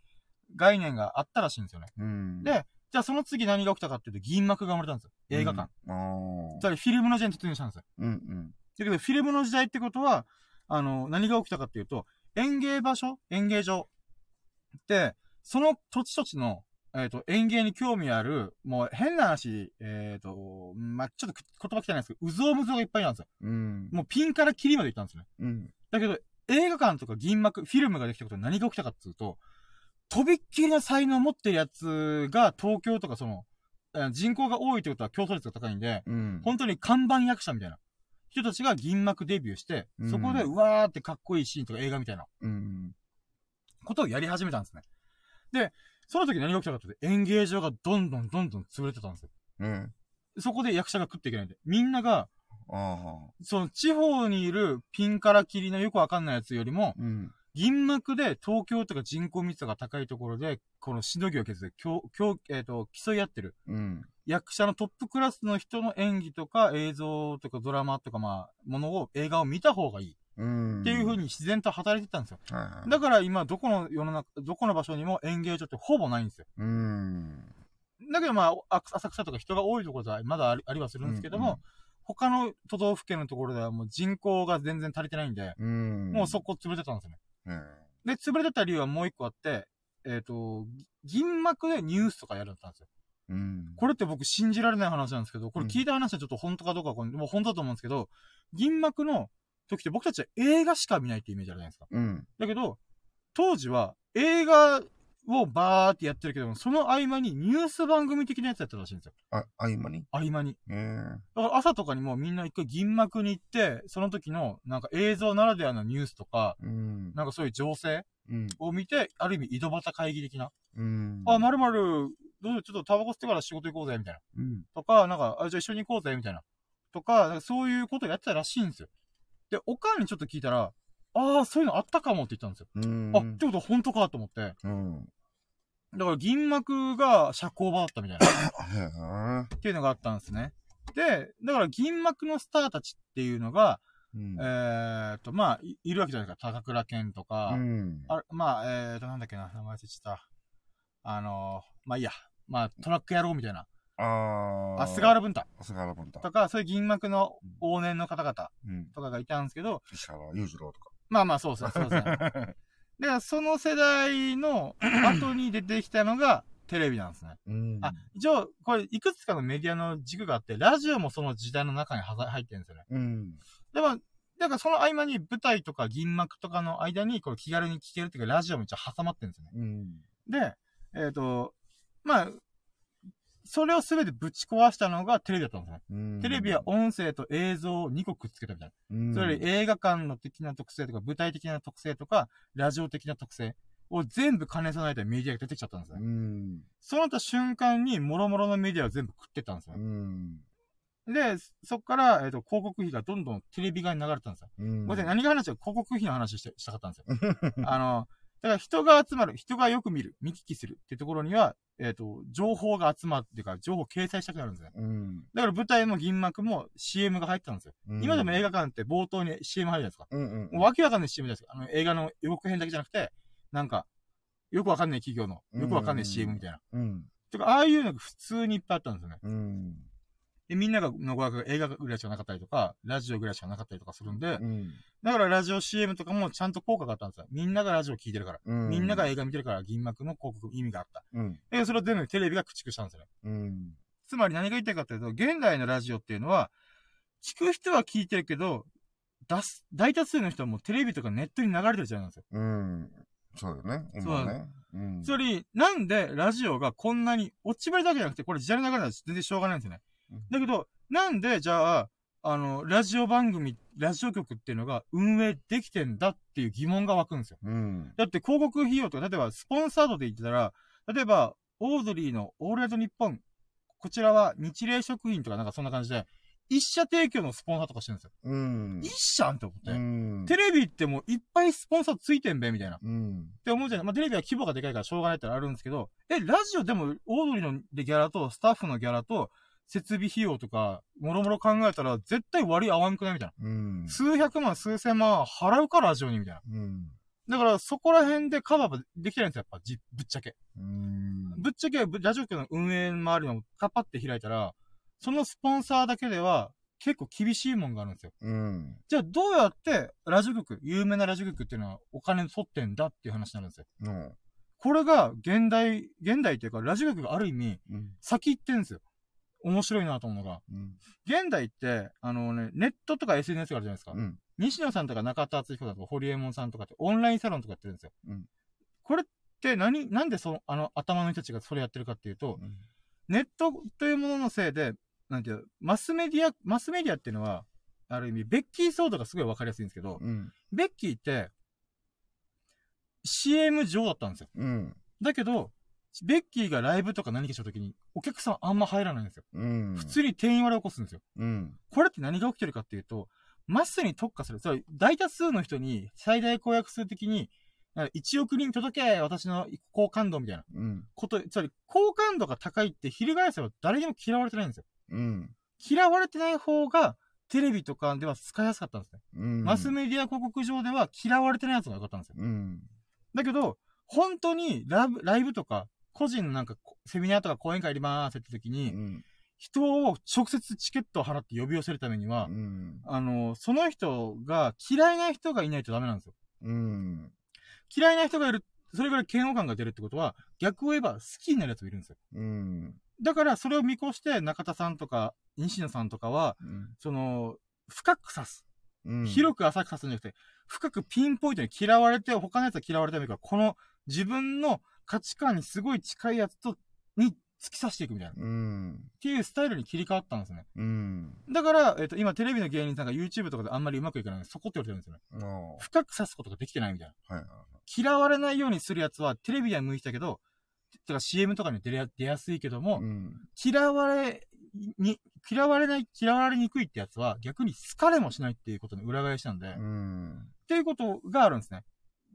概念があったらしいんですよね。うん。で、じゃあその次何が起きたかっていうと、銀幕が生まれたんですよ。映画館。うん。つまりフィルムの時代に突入したんですよ。うんうん。だけど、フィルムの時代ってことは、あの、何が起きたかっていうと、演芸場所？演芸場って、その土地土地の、えっ、と、演芸に興味ある、もう変な話、えっ、と、まあ、ちょっと言葉汚いんですけど、うぞうむぞうがいっぱいなんですよ。うん。もうピンからキリまで行ったんですよね。うん。だけど、映画館とか銀幕、フィルムができたことで何が起きたかっていうと、とびっきりな才能を持ってるやつが東京とかその、えー人口が多いってことは競争率が高いんで、うん。本当に看板役者みたいな人たちが銀幕デビューして、うんそこでうわーってかっこいいシーンとか映画みたいなうん。ことをやり始めたんですね。で、その時何が起きたかというと演芸場がどんどんどんどん潰れてたんですよ。うん。そこで役者が食っていけないんで。みんなが、ああ。その地方にいるピンからキリのよくわかんないやつよりも、うん。銀幕で東京とか人口密度が高いところで、このしのぎを削って、競、競、えっ、と、競い合ってる。うん。役者のトップクラスの人の演技とか映像とかドラマとかまあ、ものを、映画を見た方がいい。うん。っていう風に自然と働いてたんですよ。はいはい。だから今、どこの世の中、どこの場所にも演芸場ってほぼないんですよ。うん。だけどまあ、あ浅草とか人が多いところではまだありありはするんですけども、うんうん他の都道府県のところではもう人口が全然足りてないんで、うん。もうそこ潰れてたんですよね。うん。で、潰れてた理由はもう一個あって、えっ、と、銀幕でニュースとかやるんだったんですよ。うん。これって僕信じられない話なんですけど、これ聞いた話はちょっと本当かどうかはこれもう本当だと思うんですけど、銀幕の時って僕たちは映画しか見ないってイメージあるじゃないですか。うん。だけど、当時は映画をバーってやってるけども、その合間にニュース番組的なやつやってたらしいんですよ。あ、合間に？合間に。ええ。だから朝とかにもみんな一回銀幕に行って、その時のなんか映像ならではのニュースとか、うん。なんかそういう情勢うん。を見て、ある意味井戸端会議的な。うん。あ、まるまる、どうぞちょっとタバコ吸ってから仕事行こうぜ、みたいな。うん。とか、なんか、あ、じゃあ一緒に行こうぜ、みたいな。とか、かそういうことやってたらしいんですよ。で、おかんにちょっと聞いたら、ああ、そういうのあったかもって言ったんですよ。うん。あ、ってことは本当かと思って。うん。だから銀幕が社交場だったみたいな。っていうのがあったんですね。で、だから銀幕のスターたちっていうのが、うん。えーっと、まあ、いいるわけじゃないですか。高倉健とか、うん。あまあ、えーっと、なんだっけな、名前忘れちゃった。あのー、まあいいや。まあ、トラック野郎みたいな。ああ。あ、菅原文太菅原文太。とか、そういう銀幕の往年の方々うん。とかがいたんですけど、石原裕次郎とか。まあまあ、そうそうそうですね。で、その世代の 後に出てきたのがテレビなんですね。うん。あ、一応、これ、いくつかのメディアの軸があって、ラジオもその時代の中に入ってるんですよね。うん。でも、だからその合間に舞台とか銀幕とかの間に、これ気軽に聞けるっていうか、ラジオも一応挟まってるんですよね。うん。で、えっ、と、まあ、それをすべてぶち壊したのがテレビだったんですね。うん。テレビは音声と映像を2個くっつけたみたいな。うん、それより映画館の的な特性とか、舞台的な特性とか、ラジオ的な特性を全部兼ね備えたメディアが出てきちゃったんですうね。ん、ん。そうなった瞬間に、諸々のメディアを全部食ってったんですよう。ん。で、そっから、えっ、と、広告費がどんどんテレビ側に流れてたんですよ。うん。何が話か広告費の話してしたかったんですよ。あの、だから人が集まる、人がよく見る、見聞きするっていうところには、えっ、と、情報が集まってか、情報を掲載したくなるんですね。うん。だから舞台も銀幕も CM が入ってたんですよ。うん今でも映画館って冒頭に CM 入るじゃないですか。うんうん。もうわけわかんない CM じゃないですか。あの、映画の予告編だけじゃなくて、なんか、よくわかんない企業の、よくわかんない CM みたいな。うん。てか、ああいうのが普通にいっぱいあったんですよね。うん。で、みんながの語学が映画ぐらいしかなかったりとか、ラジオぐらいしかなかったりとかするんで、うん。だからラジオ CM とかもちゃんと効果があったんですよ。みんながラジオ聞いてるから。うん。みんなが映画見てるから銀幕の広告意味があった。うん。で、それを全部テレビが駆逐したんですよね。うん。つまり何が言いたいかというと、現代のラジオっていうのは、聞く人は聞いてるけど、出す、大多数の人はもうテレビとかネットに流れてるじゃないですよ。うん。そうだね。そう今ね。うん。つまり、なんでラジオがこんなに、落ちぶりだけじゃなくて、これ時代の流れだと全然しょうがないんですよねうん。だけど、なんでじゃあ、あの、ラジオ番組、ラジオ局っていうのが運営できてんだっていう疑問が湧くんですよ。うん。だって広告費用とか、例えばスポンサードで言ってたら、例えば、オードリーのオールナイトニッポン、こちらは日霊食品とかなんかそんな感じで、一社提供のスポンサーとかしてるんですよ。うん。一社って思って。うん。テレビってもういっぱいスポンサーついてんべみたいな。っうん。て思うじゃない。まあ、テレビは規模がでかいからしょうがないってあるんですけど、え、ラジオでもオードリーのでギャラとスタッフのギャラと設備費用とか、もろもろ考えたら絶対割り合わんくないみたいな。うん。数百万、数千万払うかラジオにみたいな。うん。だからそこら辺でカバーできてないんですよ、やっぱ、じ、ぶっちゃけ。うん。ぶっちゃけ、ぶラジオ局の運営周りのカパって開いたら、そのスポンサーだけでは結構厳しいもんがあるんですよ。うん。じゃあどうやってラジオ局、有名なラジオ局っていうのはお金取ってんだっていう話になるんですよ。うん。これが現代、現代っていうかラジオ局がある意味うん。先行ってんですよ。面白いなと思うのが。うん。現代って、あのね、ネットとか SNS があるじゃないですか。うん。西野さんとか中田敦彦さんとか堀江門さんとかってオンラインサロンとかやってるんですよ。うんこれって何、なんでその、あの、頭の人たちがそれやってるかっていうと、ネットというもののせいで、なんていう、マスメディア、マスメディアっていうのは、ある意味、ベッキーソードがすごいわかりやすいんですけど、うん。ベッキーって、CM 上だったんですよ。うん。だけど、ベッキーがライブとか何かした時に、お客さんあんま入らないんですよ。うん。普通に店員割れ起こすんですよ。うん。これって何が起きてるかっていうと、マスに特化する。つまり、大多数の人に最大公約数的に、なんか1億人届け私の好感度みたいなうん。こと、つまり、好感度が高いって翻せば誰にも嫌われてないんですよ。うん。嫌われてない方が、テレビとかでは使いやすかったんですね。うん。マスメディア広告上では嫌われてないやつが良かったんですよ。うん。だけど、本当にラブライブとか、個人のなんか、セミナーとか講演会やりまーすって時うに、ん。人を直接チケットを払って呼び寄せるためにはう、ん。あの、その人が嫌いな人がいないとダメなんですよ。うん。嫌いな人がいる、それぐらい嫌悪感が出るってことは、逆を言えば好きになるやついるんですよ。うん。だから、それを見越して、中田さんとか、西野さんとかは、その、深く刺す。うん。広く浅く刺すんじゃなくて、深くピンポイントに嫌われて、他のやつは嫌われてもいいから、この自分の価値観にすごい近いやつと、に突き刺していくみたいな。っうん。ていうスタイルに切り替わったんですね。うん。だから、えっ、と、今テレビの芸人さんが YouTube とかであんまりうまくいかないそこって言われてるんですよね。深く刺すことができてないみたいな。はいは嫌われないようにするやつは、テレビでは向いてたけど、てか CM とかに出や出やすいけども、い。うん。嫌われに、嫌われない、嫌われにくいってやつは、逆に好かれもしないっていうことの裏返しなんで、っうん。ていうことがあるんですね。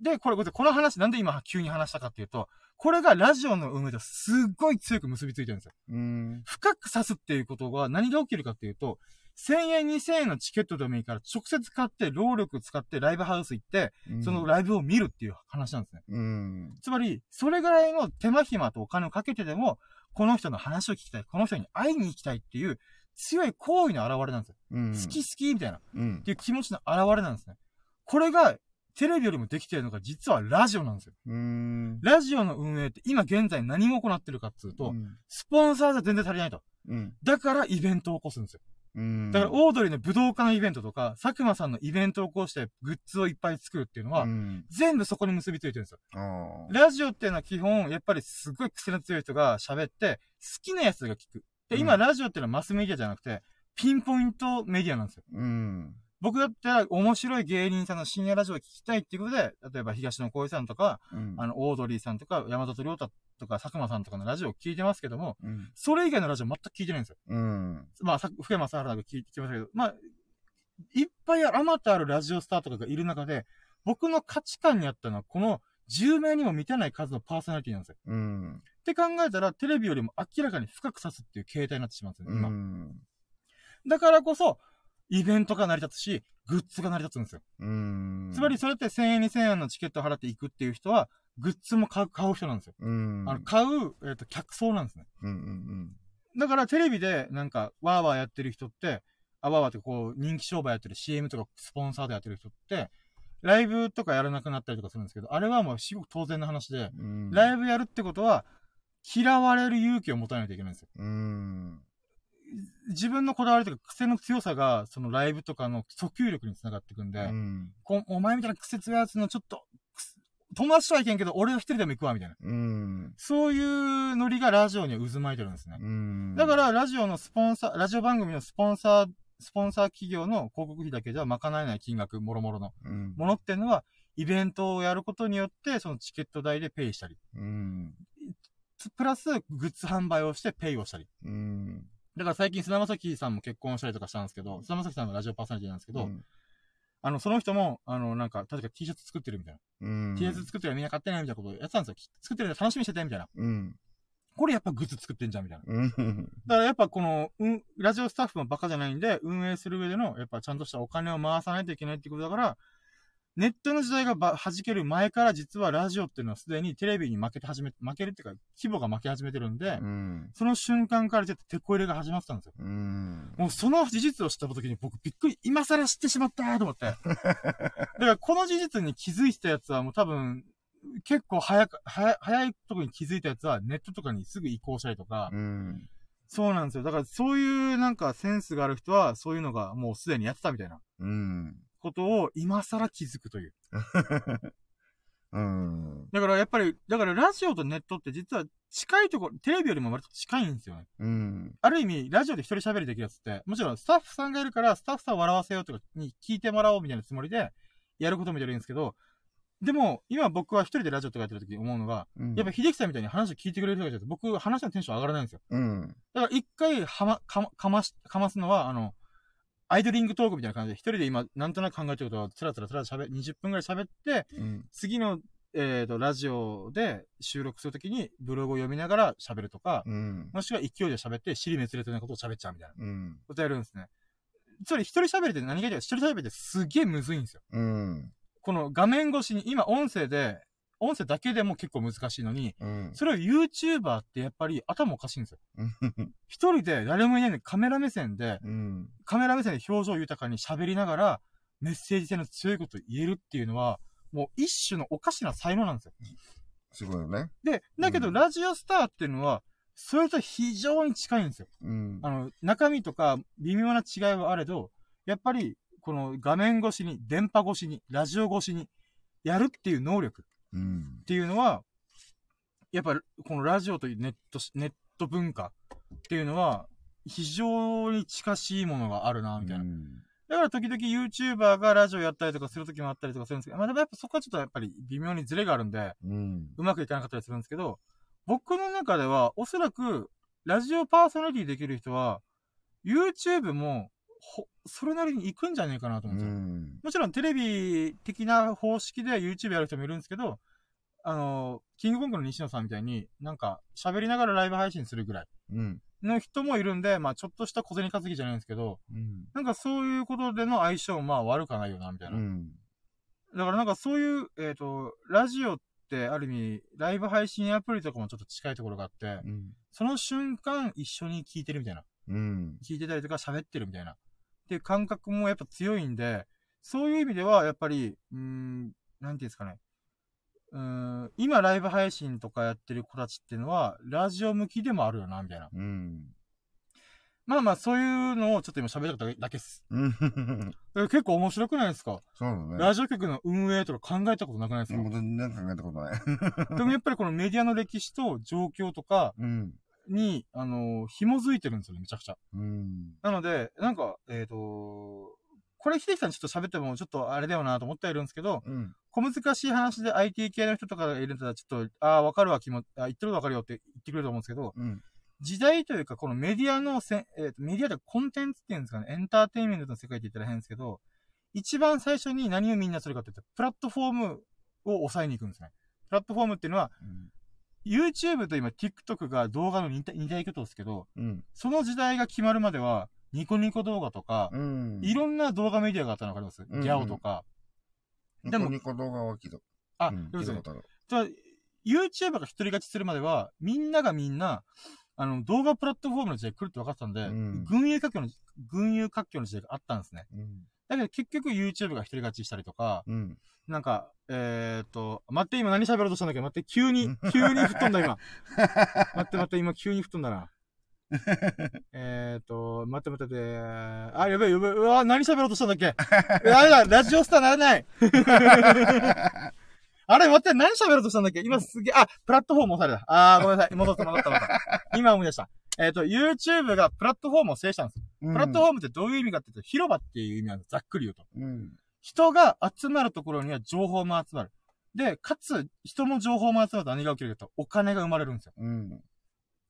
で、これ、この話なんで今急に話したかっていうと、これがラジオの運営とすっごい強く結びついてるんですよ。うん。深く刺すっていうことが何が起きるかっていうと、1000円、2000円のチケットでもいいから直接買って、労力使ってライブハウス行って、そのライブを見るっていう話なんですね。うん。つまり、それぐらいの手間暇とお金をかけてでも、この人の話を聞きたい、この人に会いに行きたいっていう強い行為の表れなんですよ。うん。好き好きみたいな、っうん。ていう気持ちの表れなんですね。これが、テレビよりもできてるのが実はラジオなんですよ。うん。ラジオの運営って今現在何を行ってるかっていうと、スポンサーじゃ全然足りないと。うん。だからイベントを起こすんですよ。うん。だから、オードリーの武道館イベントとか、佐久間さんのイベントを起こしてグッズをいっぱい作るっていうのは、うん。全部そこに結びついてるんですよ。ラジオっていうのは基本、やっぱりすごい癖の強い人が喋って、好きなやつが聞く。で、今、うんラジオっていうのはマスメディアじゃなくて、ピンポイントメディアなんですよ。うん。僕だったら面白い芸人さんの深夜ラジオを聞きたいっていうことで、例えば東野幸治さんとか、うん。あの、オードリーさんとか、山里亮太とか、佐久間さんとかのラジオを聞いてますけども、うん。それ以外のラジオ全く聞いてないんですよ。うん。まあ、さ福山雅治なんか聞いてきましたけど、まあ、いっぱいあまたあるラジオスターとかがいる中で、僕の価値観にあったのは、この10名にも満たない数のパーソナリティなんですよ。うん。って考えたら、テレビよりも明らかに深く刺すっていう形態になってしまうんですよね、今。うん。だからこそ、イベントが成り立つし、グッズが成り立つんですよ。うん。つまり、それって1000円、2000円のチケットを払っていくっていう人は、グッズも買う、買う人なんですよ。うん。あの、買う、えっ、と、客層なんですね。うんうんだからテレビでなんか、わーわーやってる人って、あ、わーわーってこう、人気商売やってる CM とかスポンサーでやってる人って、ライブとかやらなくなったりとかするんですけど、あれはもうすごく当然の話で、うん。ライブやるってことは、嫌われる勇気を持たないといけないんですよ。うん。自分のこだわりとか癖の強さが、そのライブとかの訴求力につながっていくんで、うん。こお前みたいな癖強いやつのちょっと、友達とはいけんけど、俺は一人でも行くわ、みたいな。うん。そういうノリがラジオには渦巻いてるんですね。うん。だから、ラジオのスポンサー、ラジオ番組のスポンサー、スポンサー企業の広告費だけじゃ賄えない金額、もろもろのうん。ものっていうのは、イベントをやることによって、そのチケット代でペイしたり、プラスグッズ販売をしてペイをしたり。うん。だから最近菅田将暉さんも結婚したりとかしたんですけど、菅田将暉さんのラジオパーソナリティなんですけど、うんあの、その人も、あの、なんか、確か T シャツ作ってるみたいな。うん。T シャツ作ってるみんな買ってねみたいなことをやってたんですよ。作ってるんで楽しみにしててみたいな。うん。これやっぱグッズ作ってんじゃんみたいな。うん。だからやっぱこの、うん、ラジオスタッフもバカじゃないんで、運営する上での、やっぱちゃんとしたお金を回さないといけないってことだから、ネットの時代がば弾ける前から実はラジオっていうのはすでにテレビに負けて始め、負けるっていうか、規模が負け始めてるんで、うん。その瞬間からちょっと手こ入れが始まってたんですよ。うん。もうその事実を知った時に僕びっくり、今更知ってしまったと思って。だからこの事実に気づいてたやつはもう多分、結構早く、早い、早いとこに気づいたやつはネットとかにすぐ移行したりとか、うん。そうなんですよ。だからそういうなんかセンスがある人はそういうのがもうすでにやってたみたいなうん。ことを今更気づくという。うん。だからやっぱり、だからラジオとネットって実は近いところ、テレビよりも割と近いんですよね。うん。ある意味、ラジオで一人喋りできるやつって、もちろんスタッフさんがいるから、スタッフさんを笑わせようとかに聞いてもらおうみたいなつもりで、やることもできるんですけど、でも、今僕は一人でラジオとかやってる時に思うのが、うんやっぱ秀樹さんみたいに話を聞いてくれる人がいると、僕、話のテンション上がらないんですよ。うん。だから一回、はま、かま、かまし、かますのは、あの、アイドリングトークみたいな感じで、一人で今、なんとなく考えてることを、つらつらつら喋、20分くらい喋って、うん。次の、えっ、と、ラジオで収録するときに、ブログを読みながら喋るとか、うん。もしくは勢いで喋って、尻滅裂なことを喋っちゃうみたいなうん。ことやるんですね。つまり、一人喋りって何が言いたいか、一人喋りってすげえむずいんですよ。うん。この画面越しに、今音声で、音声だけでも結構難しいのに、うん。それを YouTuber ってやっぱり頭おかしいんですよ。一人で誰もいないのにカメラ目線で、うん。カメラ目線で表情豊かに喋りながら、メッセージ性の強いことを言えるっていうのは、もう一種のおかしな才能なんですよ。すごいよね。で、だけどうんラジオスターっていうのは、それと非常に近いんですよ。うん。あの、中身とか微妙な違いはあれど、やっぱり、この画面越しに、電波越しに、ラジオ越しに、やるっていう能力うんっ。ていうのは、やっぱこのラジオというネットし、ネット文化っていうのは、非常に近しいものがあるな、みたいな。だから時々 YouTuber がラジオやったりとかする時もあったりとかするんですけど、まあでもやっぱそこはちょっとやっぱり微妙にズレがあるんで、うん。うまくいかなかったりするんですけど、僕の中では、おそらく、ラジオパーソナリティできる人は、YouTube も、ほ、それなりに行くんじゃねえかなとう思うんですよ。ん。もちろんテレビ的な方式で YouTube やる人もいるんですけど、あの、キングコングの西野さんみたいに、なんか、喋りながらライブ配信するぐらいうん。の人もいるんで、まあちょっとした小銭稼ぎじゃないんですけど、うん。なんかそういうことでの相性もまあ悪くはないよな、みたいな。うん。だからなんかそういう、えっ、と、ラジオってある意味、ライブ配信アプリとかもちょっと近いところがあって、うん。その瞬間一緒に聞いてるみたいな。うん。聞いてたりとか喋ってるみたいな。っていう感覚もやっぱ強いんで、そういう意味ではやっぱり、うーん、なんていうんですかね。うーん、今ライブ配信とかやってる子たちっていうのは、ラジオ向きでもあるよな、みたいな。うん。まあまあ、そういうのをちょっと今喋っただけです。うん。え結構面白くないですか、そうだね。ラジオ局の運営とか考えたことなくないですか、全然考えたことない。でもやっぱりこのメディアの歴史と状況とかうん。に、あの紐づいてるんですよね、めちゃくちゃ。うん。なので、なんか、えっ、とこれ、秀樹さんちょっと喋ってもちょっとあれだよなと思ってはいるんですけど、うん。小難しい話で IT 系の人とかがいるんだったら、ちょっと、ああ、わかるわ、気も、あ言ってることわかるよって言ってくれると思うんですけど、うん。時代というか、このメディアのせ、えーとメディアでコンテンツっていうんですかね、エンターテインメントの世界って言ったら変ですけど、一番最初に何をみんなするかって言ったら、プラットフォームを抑えに行くんですね。プラットフォームっていうのは、YouTube と今 TikTok が動画の二大二大巨頭ですけど、うん。その時代が決まるまでは、ニコニコ動画とか、うん。いろんな動画メディアがあったのわかります、うんギャオとか。ニでもコニコ動画は聞いた。あ、うん要するに聞いたことある。じゃあ YouTuber が独り勝ちするまでは、みんながみんな、あの、動画プラットフォームの時代来るって分かってたんで、うん群雄割拠の、群雄割拠の時代があったんですね。うん。だけど結局 YouTube が一人勝ちしたりとか、うん。なんか、えーっと、待って、今何喋ろうとしたんだっけ？待って、急に、急に吹っ飛んだ今。待って待って、今急に吹っ飛んだな。えーっと、待って待ってて、あ、やべえやべえ、うわ、何喋ろうとしたんだっけ？ダメだ、ラジオスターならない。あれ、待って、何喋ろうとしたんだっけ？今すげえ、あ、プラットフォーム押された。あー、ごめんなさい。戻った戻った戻った。今思い出した。えーっと、YouTube がプラットフォームを制したんですよ。ププラットフォームってどういう意味かっていうと、広場っていう意味なんです。ざっくり言うと。うん。人が集まるところには情報も集まる。で、かつ、人も情報も集まると何が起きるかと、お金が生まれるんですよ。うん。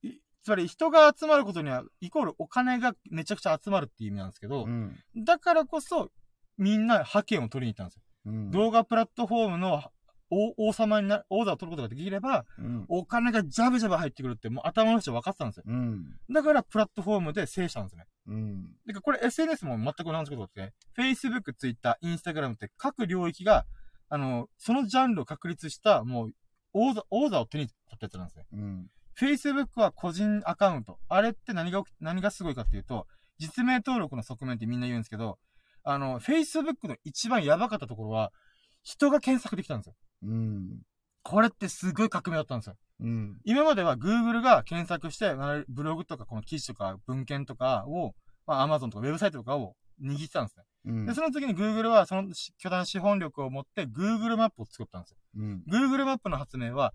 いつまり人が集まることには、イコールお金がめちゃくちゃ集まるっていう意味なんですけど、うん。だからこそ、みんな派遣を取りに行ったんですよ。うん。動画プラットフォームの王王様にな、王座を取ることができれば、うん。お金がジャブジャブ入ってくるってもう頭の人分かってたんですよ。うん。だからプラットフォームで制したんですね。うん。だからこれ SNS も全く同じことって、Facebook、Twitter、Instagram って各領域が、あの、そのジャンルを確立した、もう、王座、王座を手に取ったやつなんですね。うん。Facebook は個人アカウント。あれって何が起き、何がすごいかっていうと、実名登録の側面ってみんな言うんですけど、あの、Facebook の一番やばかったところは、人が検索できたんですよ。うん。これってすごい革命だったんですよ。うん。今までは Google が検索して、まあブログとかこの記事とか文献とかを、まあ Amazon とかウェブサイトとかを握ってたんですね。うんで、その次に Google はその巨大資本力を持って Google マップを作ったんですよ。うん。Google マップの発明は、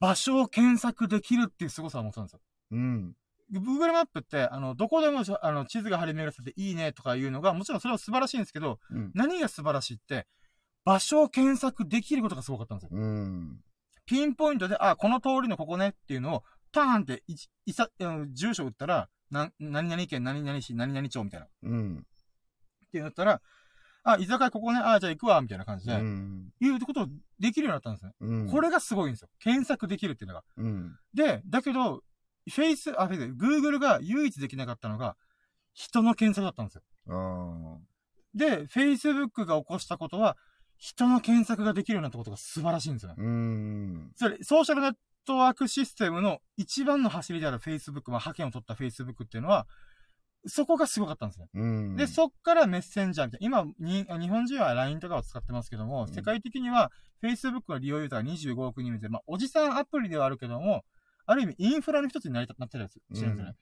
場所を検索できるっていう凄さを持ってたんですよ。うん。Google マップって、あの、どこでも、あの、地図が張り巡らせていいねとかいうのが、もちろんそれは素晴らしいんですけど、うん。何が素晴らしいって、場所を検索できることがすごかったんですよ。うん。ピンポイントで、あ、この通りのここねっていうのを、ターンってい、いさ、住所打ったら、な、何々県、何々市、何々町みたいな。っうん。てなったら、あ、居酒屋ここね、あ、じゃあ行くわ、みたいな感じで、うん。いうことをできるようになったんですね。うん。これがすごいんですよ。検索できるっていうのが。うん。で、だけど、フェイス、あ、フェイス、Google が唯一できなかったのが、人の検索だったんですよ。ああ。で、Facebook が起こしたことは、人の検索ができるようになったことが素晴らしいんですよね。うん。それ、ソーシャルネットワークシステムの一番の走りである Facebook、まあ、派遣を取った Facebook っていうのは、そこがすごかったんですね。うん。で、そっからメッセンジャーみたいな。今に、日本人は LINE とかを使ってますけども、うん世界的には Facebook の利用ユーザーが25億人いて、まあ、おじさんアプリではあるけども、ある意味インフラの一つになりたなってるやつ、してるんですよね。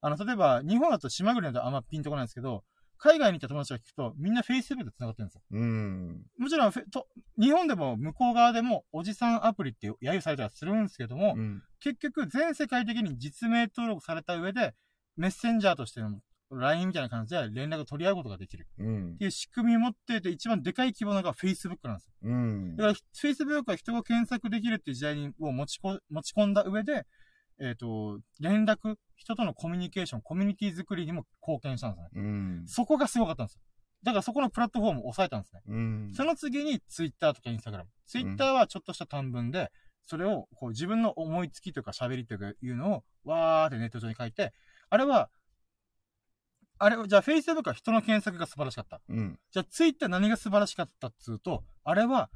あの、例えば、日本だと島国だとあんまピンとこないんですけど、海外に行った友達が聞くと、みんな Facebook で繋がってるんですよ。うん。もちろんフェと、日本でも向こう側でもおじさんアプリって揶揄されたりするんですけども、うん。結局全世界的に実名登録された上で、メッセンジャーとしての LINE みたいな感じで連絡を取り合うことができるうんっ。ていう仕組みを持っていて一番でかい規模なのが Facebook なんですよ。うん。だから Facebook は人が検索できるっていう時代にを持ちこ持ち込んだ上で、えっ、と、連絡、人とのコミュニケーション、コミュニティ作りにも貢献したんですね。うん。そこがすごかったんですよ。だからそこのプラットフォームを抑えたんですね。うん。その次に Twitter とか Instagram。Twitter はちょっとした短文で、それをこう自分の思いつきとか喋りとかいうのをわーってネット上に書いて、あれは、あれ、じゃあ Facebook は人の検索が素晴らしかった。うん。じゃあ Twitter 何が素晴らしかったっつうと、あれは、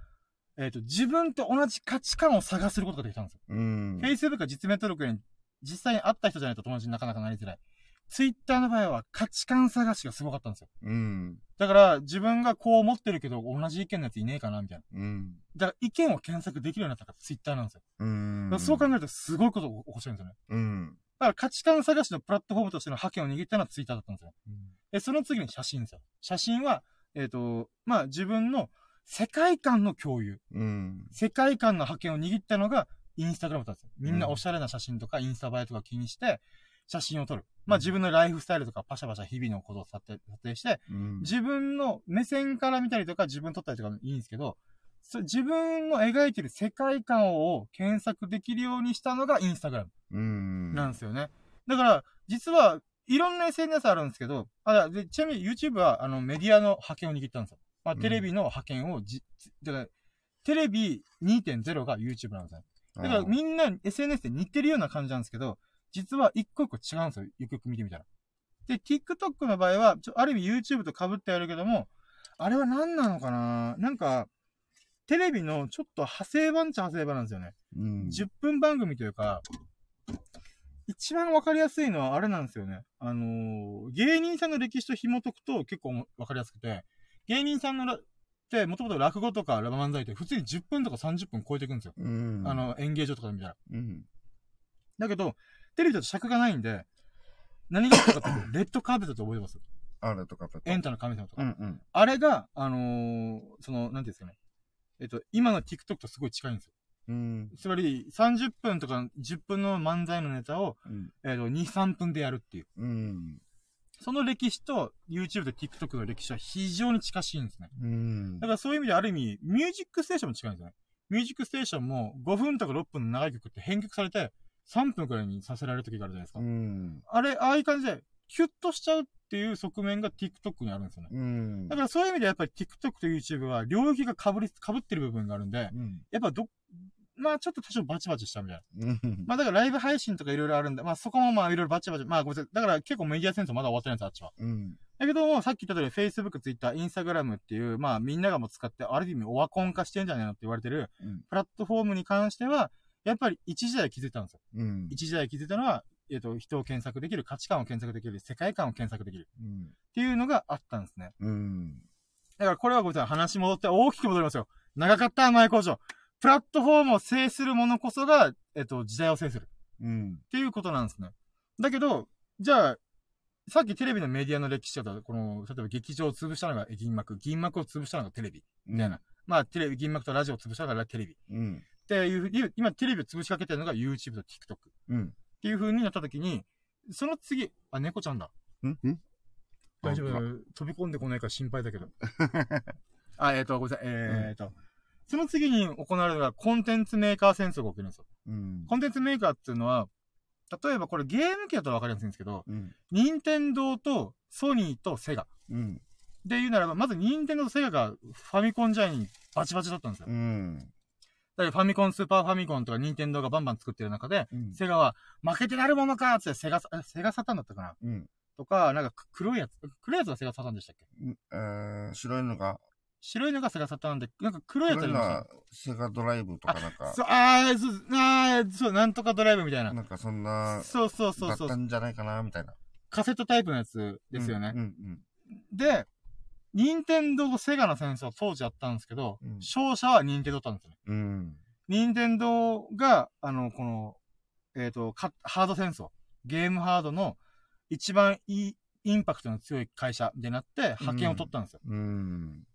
えっ、と、自分と同じ価値観を探することができたんですよ。うん。Facebook は実名登録に実際に会った人じゃないと友達になかなかなりづらい。Twitter の場合は価値観探しがすごかったんですよ。うん。だから、自分がこう思ってるけど、同じ意見のやついねえかなみたいな。うん。だから意見を検索できるようになったからツイッターなんですよ。うん。そう考えるとすごいことを起こしてるんですよね。うん。だから価値観探しのプラットフォームとしての覇権を握ったのはツイッターだったんですよ。で、その次に写真ですよ。写真は、えっ、と、まあ自分の世界観の共有。うん。世界観の覇権を握ったのがインスタグラムだったんですよ。みんなおしゃれな写真とかインスタ映えとか気にして写真を撮る。まあ自分のライフスタイルとかパシャパシャ日々のことを撮影して、うん。自分の目線から見たりとか、自分撮ったりとかもいいんですけど、そ自分の描いてる世界観を検索できるようにしたのがインスタグラムうん。なんですよね。だから、実は、いろんな SNS あるんですけど、あ、でちなみに YouTube は、あの、メディアの覇権を握ったんですよ。まあ、うんテレビの覇権をじ、だから、テレビ2.0が YouTube なんですよ。だからみんな SNS で似てるような感じなんですけど、実は一個一個違うんですよ。よくよく見てみたら。で、TikTok の場合は、ちょある意味 YouTube と被ってやるけども、あれは何なのかな？なんか、テレビのちょっと派生版っちゃ派生版なんですよね。うん。10分番組というか、一番わかりやすいのはあれなんですよね。あのー芸人さんの歴史と紐解くと結構わかりやすくて、芸人さんのらって、もともと落語とかラバ漫才って普通に10分とか30分超えていくんですよ。うん。あ、の、演芸場とかで見たら。うん。だけど、テレビだと尺がないんで、何があったかって レッドカーペットって覚えてます？あれとかペット。エンタの神様とか。うんうん。あれが、あのーその、なんていうんですかね。えっと、今の TikTok とすごい近いんですよ。うん。つまり、30分とか10分の漫才のネタを、うん。えっと、2、3分でやるっていう。うん。その歴史と YouTube と TikTok の歴史は非常に近しいんですね。うんだ。からそういう意味である意味、ミュージックステーションも近いんですよね。ミュージックステーションも5分とか6分の長い曲って編曲されて3分くらいにさせられる時があるじゃないですか。うん。あれ、ああいう感じで、キュッとしちゃうっていう側面が TikTok にあるんですよね。うん。だからそういう意味でやっぱり TikTok と YouTube は領域が被り、被ってる部分があるんで、うん。やっぱど、まあちょっと多少バチバチしたみたいな。うん。まあだからライブ配信とかいろいろあるんで、まあそこもまあいろいろバチバチ、まあごめんなさい。だから結構メディア戦争まだ終わってないんです、あっちは。うん。だけども、さっき言った通り Facebook、Twitter、Instagram っていう、まあみんながもう使って、ある意味オワコン化してんじゃないのって言われてる、うんプラットフォームに関しては、やっぱり一時代気づいたんですよ。うん。一時代気づいたのは、えっ、と、人を検索できる、価値観を検索できる、世界観を検索できるうん。っていうのがあったんですね。うん。だからこれはごめんなさい。話戻って大きく戻りますよ。長かった、前工場。プラットフォームを制するものこそが、えっ、と、時代を制する。うん。っていうことなんですね。だけど、じゃあ、さっきテレビのメディアの歴史だと、この、例えば劇場を潰したのが銀幕、銀幕を潰したのがテレビ、みたいな。まあ、テレビ、銀幕とラジオを潰したのがテレビ。っうん。ていう、今テレビを潰しかけてるのが YouTube と TikTok。っうん。ていう風になった時に、その次、あ、猫ちゃんだ。うん？うん？大丈夫あ飛び込んでこないから心配だけど。あ、えっ、と、ごめんなさい。えっ、と、その次に行われるのがコンテンツメーカー戦争が起きるんですよ。うん。コンテンツメーカーっていうのは、例えばこれゲーム機だとわかりやすいんですけど、うん。任天堂とソニーとセガ。うん。で言うならば、まず任天堂とセガがファミコン時代にバチバチだったんですよ。うん。だからファミコン、スーパーファミコンとか任天堂がバンバン作ってる中で、うん。セガは負けてなるものかーっつってセガセガサタンだったかなうん。とか、なんかく黒いやつ、黒いやつがセガサタンでしたっけ？えー、白いのが、白いのがセガサタンで、なんか黒いやつありましたセガドライブとかなんか、そう、あー、そう、あー、そう、なんとかドライブみたいな。なんかそんな、そうそうそうそうだった。んじゃないかな、みたいな。カセットタイプのやつですよね。うん。で、任天堂とセガの戦争当時あったんですけど、うん勝者は任天堂だったんですよね。うん。うん。任天堂が、あの、この、えっ、とか、ハード戦争、ゲームハードの一番いい、インパクトの強い会社でなって、派遣を取ったんですよ。うん。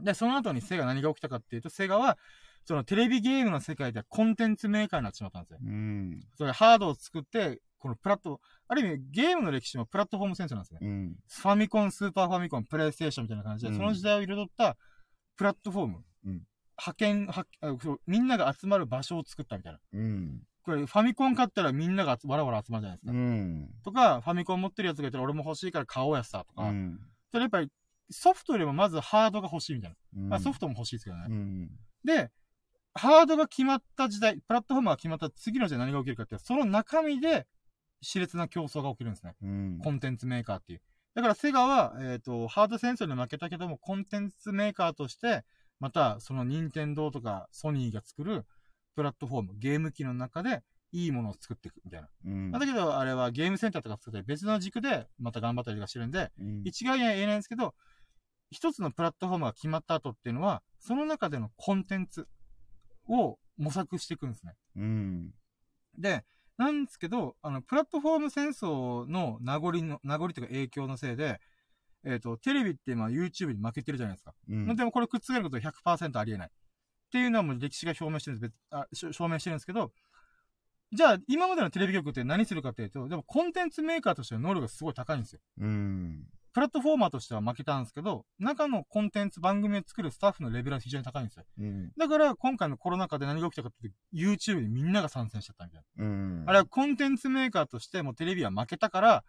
で、その後にセガ何が起きたかっていうと、セガは、そのテレビゲームの世界ではコンテンツメーカーになってしまったんですよ。うん。それハードを作って、このプラット、ある意味ゲームの歴史もプラットフォーム戦争なんですね。うん。ファミコン、スーパーファミコン、プレイステーションみたいな感じで、うんその時代を彩ったプラットフォーム、うん派遣はみんなが集まる場所を作ったみたいな。うん。これ、ファミコン買ったらみんなが集わらわら集まるじゃないですか。うん。とか、ファミコン持ってるやつがいたら俺も欲しいから買おうやつさ、とか。うん。それやっぱり、ソフトよりもまずハードが欲しいみたいな。うんまあ、ソフトも欲しいですけどね。うん。で、ハードが決まった時代、プラットフォームが決まった次の時代何が起きるかっていうと、その中身で熾烈な競争が起きるんですね。うん。コンテンツメーカーっていう。だからセガは、えっ、と、ハード戦争に負けたけども、コンテンツメーカーとして、また、その任天堂とかソニーが作るプラットフォーム、ゲーム機の中で、いいものを作っていくみたいな。うん。だけど、あれはゲームセンターとか作って別の軸で、また頑張ったりとかしてるんで、うん一概には言えないんですけど、一つのプラットフォームが決まった後っていうのは、その中でのコンテンツを模索していくんですね。うん。で、なんですけど、あの、プラットフォーム戦争の名残の、名残というか影響のせいで、えっ、と、テレビってまあ YouTube に負けてるじゃないですか。うん。でもこれ覆ることは100%ありえない。っていうのはもう歴史が表明してるんです、別あし証明してるんですけど、じゃあ今までのテレビ局って何するかっていうと、でもコンテンツメーカーとしての能力がすごい高いんですよ。うん。プラットフォーマーとしては負けたんですけど、中のコンテンツ番組を作るスタッフのレベルは非常に高いんですよ。うん。だから今回のコロナ禍で何が起きたかって YouTube にみんなが参戦しちゃったみたいな。うん。あれはコンテンツメーカーとしてもうテレビは負けたから、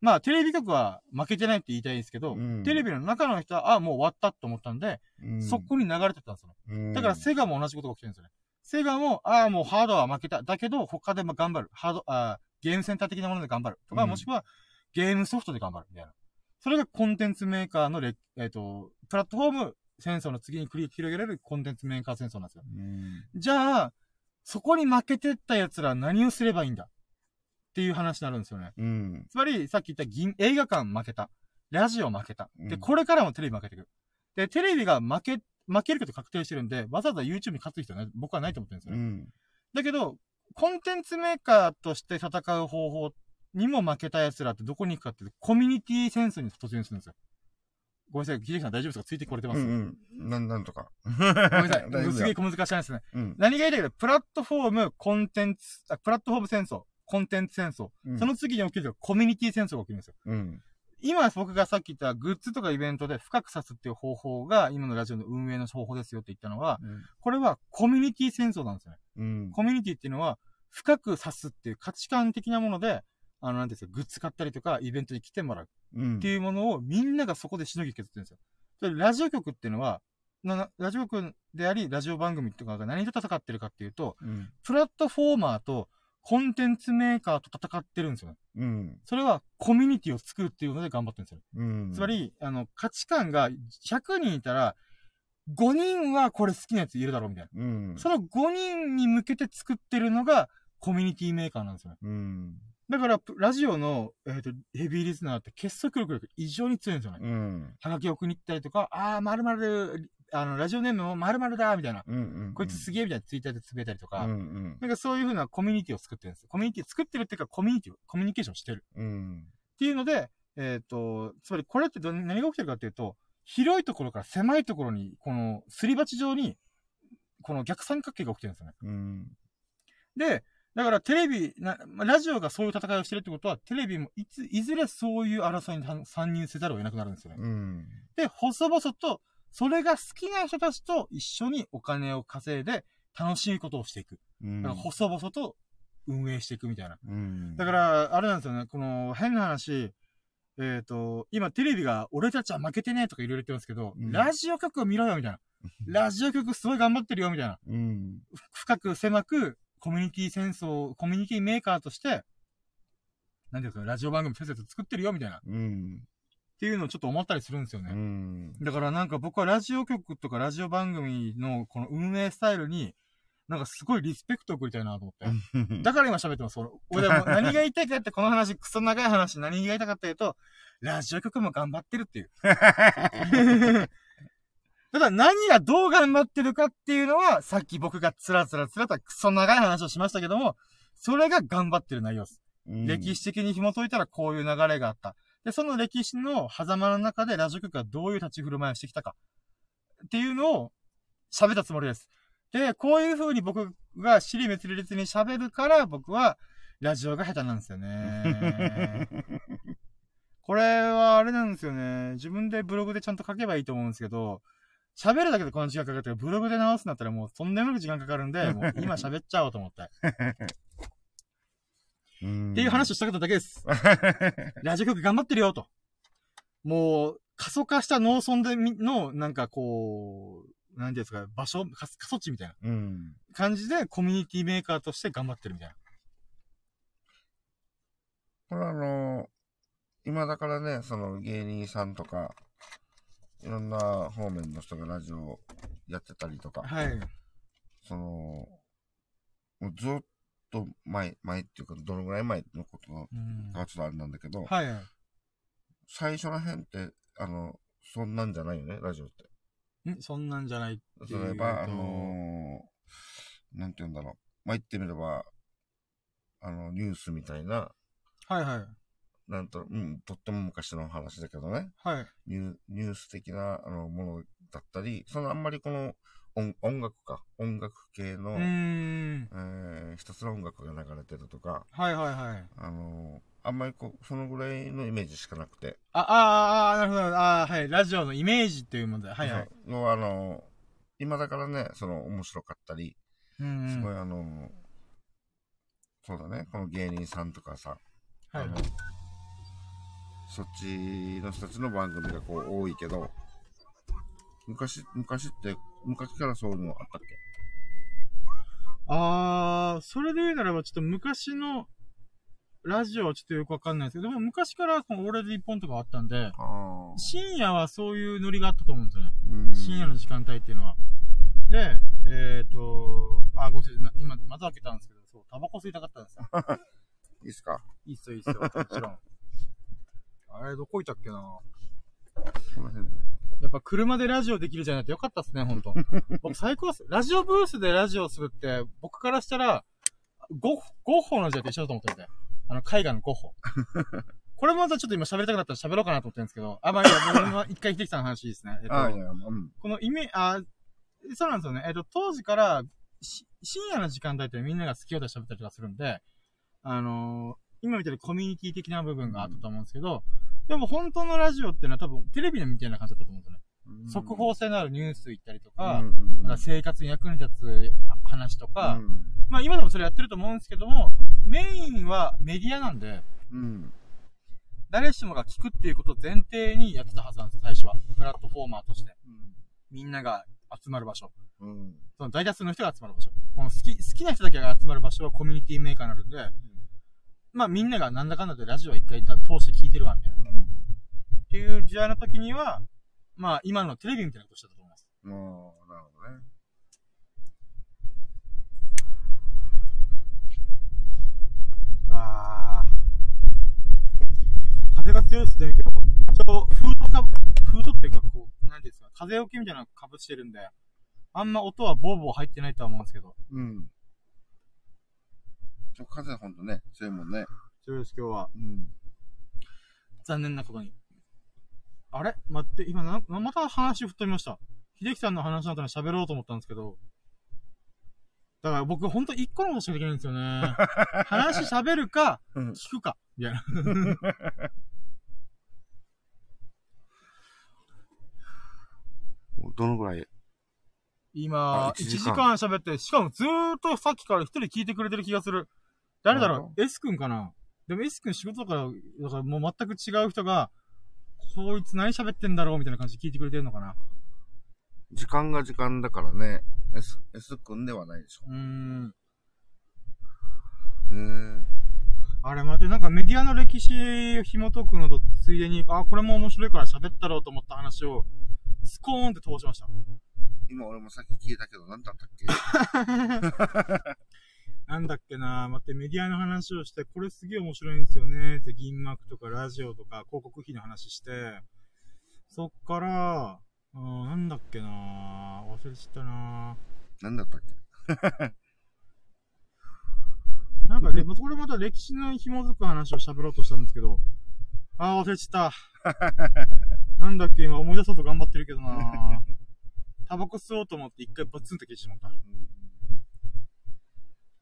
まあテレビ局は負けてないって言いたいですけど、うんテレビの中の人は、あ、もう終わったと思ったんで、うん、そこに流れてたんですよだからセガも同じことが起きてるんですよね。セガも、ああ、もうハードは負けた。だけど、他でも頑張る。ハード、あーゲームセンター的なもので頑張る。とか、うんもしくは、ゲームソフトで頑張る。みたいな。それがコンテンツメーカーのレ、えっ、と、プラットフォーム戦争の次に繰り広げられるコンテンツメーカー戦争なんですよ。うん。じゃあ、そこに負けてった奴らは何をすればいいんだっっていう話になるんですよね。うん。つまり、さっき言った銀映画館負けた。ラジオ負けた。で、うんこれからもテレビ負けていく。で、テレビが負け、負けること確定してるんで、わざわざ YouTube に勝つ人はね、僕はないと思ってるんですよね。うん。だけど、コンテンツメーカーとして戦う方法にも負けた奴らってどこに行くかってコミュニティ戦争に突入するんですよ。ごめんなさい、秀樹さん大丈夫ですか？ついてこれてます、うんうん。なん、なんとか。ごめんなさい。すげえや。小難しいですね。うん。何が言いたいかと、プラットフォーム、コンテンツ、あ、プラットフォーム戦争、コンテンツ戦争。うんその次に起きるのがコミュニティ戦争が起きるんですよ。うん。今僕がさっき言ったグッズとかイベントで深く刺すっていう方法が今のラジオの運営の方法ですよって言ったのは、これはコミュニティ戦争なんですよね。うん。コミュニティっていうのは深く刺すっていう価値観的なもので、あの、なんていうんですか、グッズ買ったりとかイベントに来てもらううん。っていうものをみんながそこでしのぎ削ってるんですよ。でラジオ局っていうのは、ラジオ局であり、ラジオ番組とかが何と戦ってるかっていうと、うん。プラットフォーマーとコンテンツメーカーと戦ってるんですよね。うん。それはコミュニティを作るっていうので頑張ってるんですよ。うん。つま、り、あの、価値観が100人いたら、5人はこれ好きなやついるだろうみたいな。うん。その5人に向けて作ってるのがコミュニティメーカーなんですよね。うん。だから、プラジオの、えっ、と、ヘビーリスナーって結束力が異常に強いんですよね。うん。はがき送りに行ったりとか、あー、まるまる、あの、ラジオネームもまるまるだ、みたいな。うん。うん。こいつすげえみたいなツイッターでつぶやいたりとか、うん。うん。なんかそういう風なコミュニティを作ってるんですよ。コミュニティ作ってるっていうか、コミュニティを、コミュニケーションしてる。うん。っていうので、えっ、と、つまりこれってど何が起きてるかっていうと、広いところから狭いところに、このすり鉢状に、この逆三角形が起きてるんですよね。うん。で、だからテレビ、ラジオがそういう戦いをしてるってことは、テレビもいつ、いずれそういう争いに参参入せざるを得なくなるんですよね。うん。で、細々と、それが好きな人たちと一緒にお金を稼いで、楽しいことをしていく。うん。だから細々と運営していくみたいな。うん。だから、あれなんですよね、この変な話、えっ、と、今テレビが俺たちは負けてねえとかいろいろ言ってますけど、うんラジオ局を見ろよみたいな。ラジオ局すごい頑張ってるよみたいな。うん。深く狭くコミュニティ戦争、コミュニティメーカーとして、なんていうんですか、ラジオ番組せっせと作ってるよみたいな。っうん。ていうのをちょっと思ったりするんですようね。ん。だからなんか僕はラジオ局とかラジオ番組のこの運営スタイルに、なんかすごいリスペクトを送りたいなと思って。だから今喋ってます。俺俺はもう何が言いたいかって、この話、クソ長い話、何が言いたかったいうと、ラジオ局も頑張ってるっていう。ただ何がどう頑張ってるかっていうのは、さっき僕がつらつらつらとクソ長い話をしましたけども、それが頑張ってる内容です。歴史的に紐解いたらこういう流れがあった。で、その歴史の狭間の中でラジオ局がどういう立ち振る舞いをしてきたか。っていうのを喋ったつもりです。で、こういう風に僕が尻滅裂に喋るから僕はラジオが下手なんですよね。これはあれなんですよね。自分でブログでちゃんと書けばいいと思うんですけど、喋るだけでこの時間かかってブログで直すんだったらもうとんでもなく時間かかるんで、もう今喋っちゃおうと思って。っうん。ていう話をしたかっただけです。ラジオ局頑張ってるよと。もう、過疎化した農村でみの、なんかこう、なんていうんですか、場所、過過疎地みたいなうん。感じでコミュニティメーカーとして頑張ってるみたいな。これはあの、今だからね、その芸人さんとか、いろんな方面の人がラジオやってたりとか、はい。その、もうずっと前、前っていうか、どのぐらい前のことうんかはちょっとあれなんだけど、はい。最初らへんって、あの、そんなんじゃないよね、ラジオって。ん？そんなんじゃないっていうと。例えば、あのーなんて言うんだろう。まあ、言ってみれば、あの、ニュースみたいな、はいはい。なんと、うん、とっても昔の話だけどね、はい。ニューニュース的なあのものだったり、そのあんまりこの音音楽か、音楽系の。えーひたすら音楽が流れてるとか、はいはいはい。あのーあんまりこう、そのぐらいのイメージしかなくて、あ、ああ、あなるほど。ああ、はい。ラジオのイメージっていうもので。はいはい。のはあのー今だからね、その面白かったり、うんうん。すごいあのーそうだね、この芸人さんとかさ、はいあの、そっちの人たちの番組がこう多いけど、昔、昔って、昔からそういうのあったっけ？ああ、それで言うならば、ちょっと昔のラジオはちょっとよくわかんないですけど、でも昔からこの俺で一本とかあったんで。深夜はそういうノリがあったと思うんですよね。うん深夜の時間帯っていうのは。で、えっ、ー、と、あ、ごめんなさい、な今、また開けたんですけど、そう、タバコ吸いたかったんですよ。いっすか？いいっすよ、いいっすよ。もちろん。あれ、どこいたっけな？この辺で。やっぱ車でラジオできるじゃないとよかったっすね、ほんと。僕最高っす。ラジオブースでラジオするって、僕からしたら、ゴッゴッホの時代と一緒だと思ってて。あの、絵画のゴッホ。これもまたちょっと今喋りたくなったら喋ろうかなと思ってるんですけど、あ、まあいいや、僕は一回秀樹さんの話いいですね。えっと、ああ、いや、うん。このイメあ、そうなんですよね。えっと、当時から、し深夜の時間帯ってみんなが好きようで喋ったりとかするんで、あのー今みたいにコミュニティ的な部分があったと思うんですけど、でも本当のラジオっていうのは多分テレビのみたいな感じだったと思うんですよね。速報性のあるニュース言ったりとか、うんうん生活に役に立つ話とか、うんまあ今でもそれやってると思うんですけども、メインはメディアなんで、うん。誰しもが聞くっていうことを前提にやってたはずなんですよ、最初は。プラットフォーマーとして。みんなが集まる場所。うん。その大多数の人が集まる場所。この好き、好きな人だけが集まる場所はコミュニティメーカーになるんで、まあみんながなんだかんだでラジオ一回通して聞いてるわ、みたいな。っていう時代の時には、まあ今のテレビみたいなことしてたと思います。うん。もう、なるほどね。あー。風が強いですね、今日。ちょ、フードか、フードっていうか、こう、なんていうんですか、風置きみたいなのかぶしてるんで、あんま音はボーボー入ってないとは思うんですけど。うん。ちょ、風ほんとね、強いもんね。強いです、今日は。うん。残念なことに。あれ？待って、今な、なまた話吹っ飛びました。秀樹さんの話の後に喋ろうと思ったんですけど。だから僕ほんと一個のことしかできないんですよね。話喋るか、うん聞くか、みたいな。どのぐらい？今、あ1 1時時間間喋って、しかもずーっとさっきから一人聞いてくれてる気がする。誰だろう ?S 君かな？でも S 君仕事だから、だからもう全く違う人が、こいつ何喋ってんだろうみたいな感じで聞いてくれてるのかな？時間が時間だからね。S、S 君ではないでしょ。うーん。へえ。あれ待って、なんかメディアの歴史を紐解くのとついでに、あ、これも面白いから喋ったろうと思った話を、スコーンって通しました。今俺もさっき聞いたけど、何だったっけ？なんだっけな待って、メディアの話をして、これすげえ面白いんですよね。って、銀幕とかラジオとか広告費の話して、そっから、うん、なんだっけな忘れちゃったな何だったっけ？なんかね、まこれまた歴史の紐づく話を喋ろうとしたんですけど、あー忘れちゃった。なんだっけ、今思い出そうと頑張ってるけどなタバコ吸おうと思って一回バツンと消してしまった。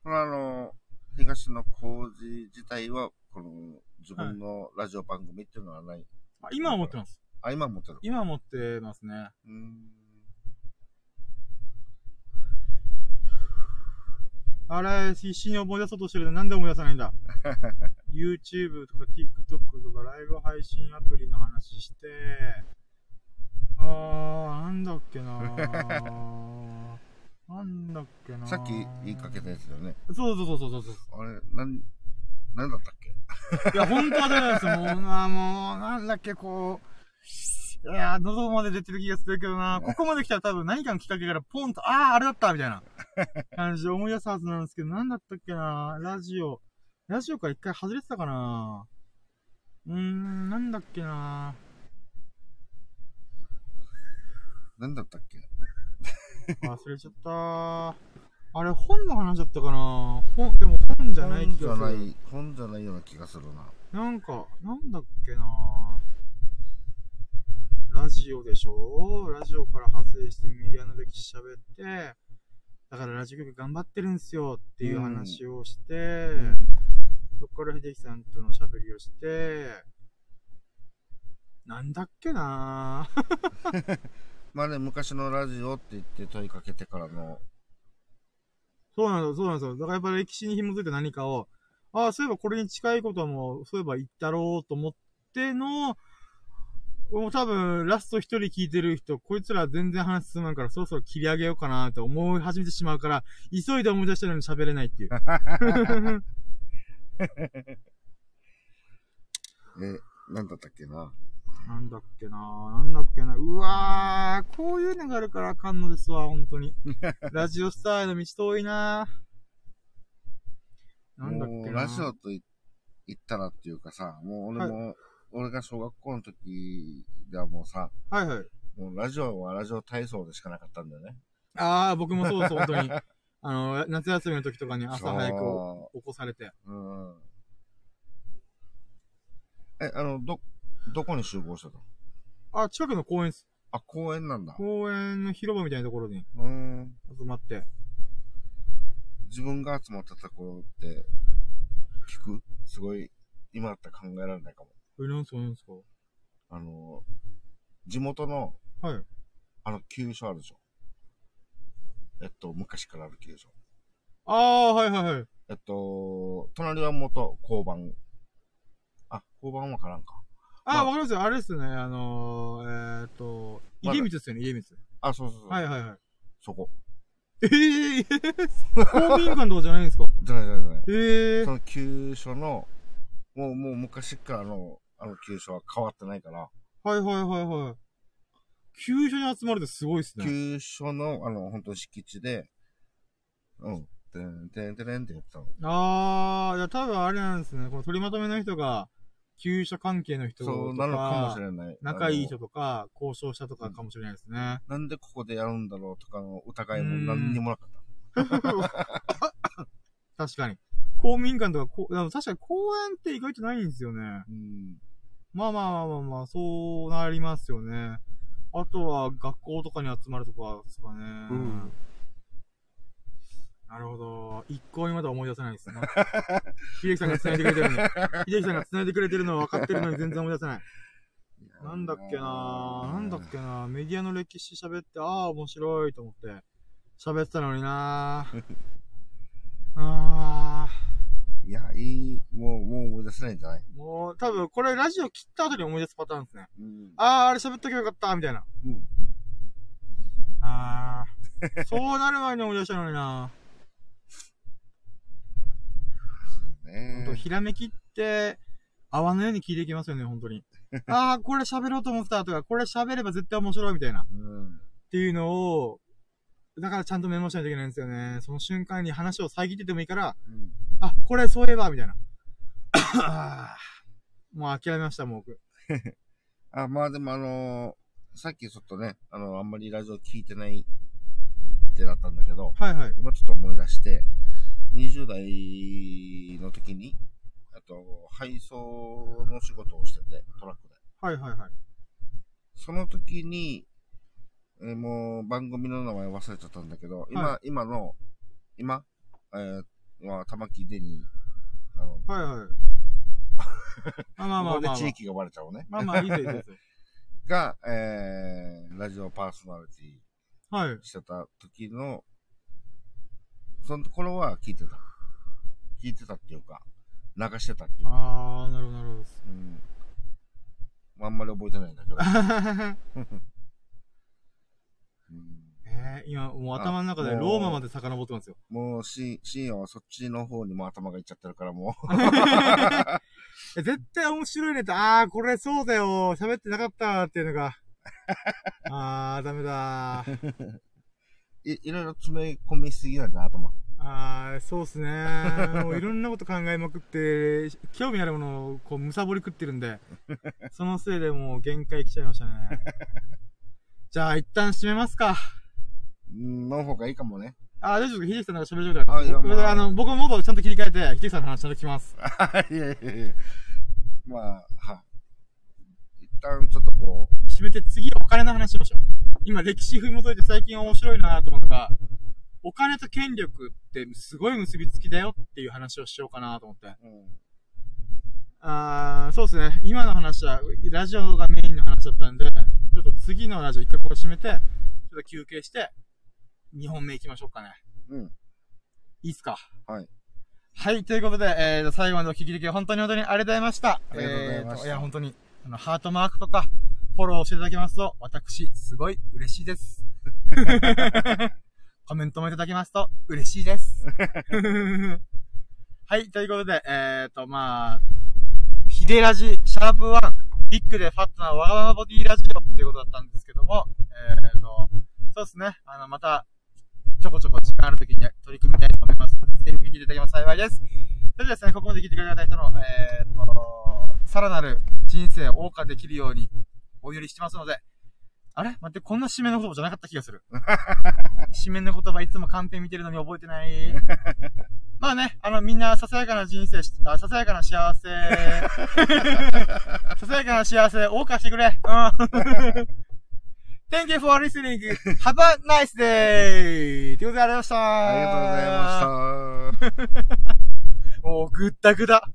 このあの、東野工事自体は、この、自分のラジオ番組っていうのはない。あ今は持ってます。あ、今持ってる。今は持ってますね。うーん。あれ、必死に思い出そうとしてるのなんで思い出さないんだ ?YouTube とか TikTok とかライブ配信アプリの話して、あー、なんだっけなー。なんだっけなーさっき言いかけたやつだよね。そうそうそうそうそうそう。あれ、なん、なんだったっけ？いや、本当は出ないですよ。もうな、もう、なんだっけ、こう。いやー、喉まで出てる気がするけどな。ここまで来たら多分何かのきっかけからポンと、あー、あれだったみたいな 感じで思い出すはずなんですけど、なんだったっけな。ラジオ。ラジオから一回外れてたかな。うーん、なんだっけな。なんだったっけ？忘れちゃったー。あれ、本の話だったかな。本、でも本じゃない本気がする。じゃない、本じゃないような気がするな。なんか、なんだっけなラジオでしょ？ラジオから派生してメディアの歴史喋って、だからラジオ局頑張ってるんすよっていう話をして、そこから秀樹さんとの喋りをして、なんだっけな まあね、昔のラジオって言って問いかけてからの、そうなんですよ、そうなんですよ。だからやっぱり歴史に紐づいて何かを、ああ、そういえばこれに近いことも、そういえば言ったろうと思っての、もう多分、ラスト一人聞いてる人、こいつら全然話進まんから、そろそろ切り上げようかなって思い始めてしまうから、急いで思い出したのに喋れないっていう。え、なんだったっけな。なんだっけななんだっけなうわー、こういうのがあるからあかんのですわ、本当に。ラジオスターへの道遠いななんだっけなラジオと言ったらっていうかさ、もう俺も、俺が小学校の時ではもうさ、はいはい。もうラジオはラジオ体操でしかなかったんだよね。ああ、僕もそうです、本当に。あの、夏休みの時とかに朝早くそ起こされて。う。うん。え、あの、ど、どこに集合してたの？あ、近くの公園です。あ、公園なんだ。公園の広場みたいなところにうん。集まって。自分が集まったところって、聞く？すごい、今だったら考えられないかも。え、なんすか、なんすか？あの、地元の、はい。あの、急所あるでしょ？えっと、昔からある急所。ああ、はいはいはい。えっと、隣は元交番。あ、交番わからんか。ああ、まあわかりますよ。あれですね。あのー、えーっと、まだ家光ですよね、家光。あ、そうそうそう。はいはいはい。そこ。ええー、公民館とかじゃないんですか？じゃないじゃないじゃない。ええー。その急所の、もう、もう昔からの、あの急所は変わってないから、はいはいはいはい。急所に集まるってすごいですね。急所の、あの、本当敷地で、うん、てんてんてんってやってたの。ああ、いや、多分あれなんですね。この取りまとめの人が、急所関係の人とか、そうなのかもしれない。仲いい人あとか、交渉したとかかもしれないですね。のなんでここでやるんだろうとかの疑いも何にもなかった。確かに。公民館とか確かに公園って意外とないんですよね。うん。まあまあまあまあまあ、そうなりますよね。あとは学校とかに集まるとかですかね。うんなるほど。一向にまだ思い出せないですね。秀樹さんが繋いでくれてるのに。秀樹さんが繋いでくれてるのは分かってるのに全然思い出せない。なんだっけなーなんだっけなーメディアの歴史喋って、ああ、面白いと思って、喋ってたのにな ーあいや、いい、もう、もう思い出せないんじゃない？ーもう、多分これラジオ切った後に思い出すパターンですね。うん。あー、あれ喋っとけばよかった、みたいな。うん。あー。そうなる前に思い出したのになほんと、ねひらめきって、泡のように聞いていきますよね、本当に。あー、これ喋ろうと思ってたとか、これ喋れば絶対面白いみたいな。っうん。ていうのを、だからちゃんとメモしないといけないんですよね。その瞬間に話を遮っててもいいから、うん。あ、これそういえば、みたいな。あーもう諦めました、もう僕。あ、まあでもあのーさっきちょっとね、あの、あんまりラジオ聞いてないってなったんだけど、はいはい。今ちょっと思い出して、20代の時に、あと、配送の仕事をしてて、トラックで。はいはいはい。その時に、えーもう番組の名前忘れちゃったんだけど、今、は今の、今、えー、まあ、玉木デニー、あの、はいはい。あまあまあここまあ、まあ。で地域がバレちゃうね。まあまあ、いいですよ、いいですよ。が、えー、ラジオパーソナリティはい。してた時の、その頃は聞いてた。聞いてたっていうか、流してたっていうか、あー、なるほど、なるほど。うん。あんまり覚えてないんだけど。う んえー、今、もう頭の中でローマまで遡ってますよ。もう、し、深夜はそっちの方にも頭がいっちゃってるから、も え絶対面白いねって、あー、これそうだよ、喋ってなかったっていうのが。あー、ダメだー。う、い、いろいろ詰め込みすぎなんだ、頭。あー、そうっすね もういろんなこと考えまくって、興味あるものをこう、むさぼり食ってるんで、そのせいでもう限界来ちゃいましたね。じゃあ、一旦閉めますか。うん、の方がいいかもね。あー、大丈夫で秀樹さんなんか喋りあいやまあますあの、僕もモードをちゃんと切り替えて、秀樹さんの話ちゃんと聞きます。いやいやいやまあ、は、一旦ちょっとこう、締めて次お金の話しましょう。今歴史踏み戻いて最近面白いなと思うのが、お金と権力ってすごい結びつきだよっていう話をしようかなと思って。うん、あー、そうですね。今の話は、ラジオがメインの話だったんで、ちょっと次のラジオ一回これ締めて、ちょっと休憩して、2本目行きましょうかね。うん、いいっすか？はい。はい、ということで、えー、最後までお聞きでき本当に本当にありがとうございました。ありがとうございましたえーといや、本当に、あの、ハートマークとか、フォローしていただけますと、私、すごい嬉しいです。コメントもいただけますと、嬉しいです。はい、ということで、えーと、まあ、ヒデラジ、シャープ1、ビッグでファットなわがままボディラジオっていうことだったんですけども、えーと、そうですね、あの、また、ちょこちょこ時間ある時に取り組みたいと思いますので、ぜひ聞いていただけます幸いです。それではですね、ここまで聞いてくれた人の、えー、っと、さらなる人生を謳歌できるようにお祈りしてますので、あれ？待って、こんな締めの言葉じゃなかった気がする。締めの言葉いつもカンペ見てるのに覚えてない。まあね、あの、みんなささやかな人生し、あささやかな幸せ、ささやかな幸せ、謳歌してくれ。うん。Thank you for listening. Have a nice day! ということでありがとうございました。ありがとうございました。もう、ぐったぐだ。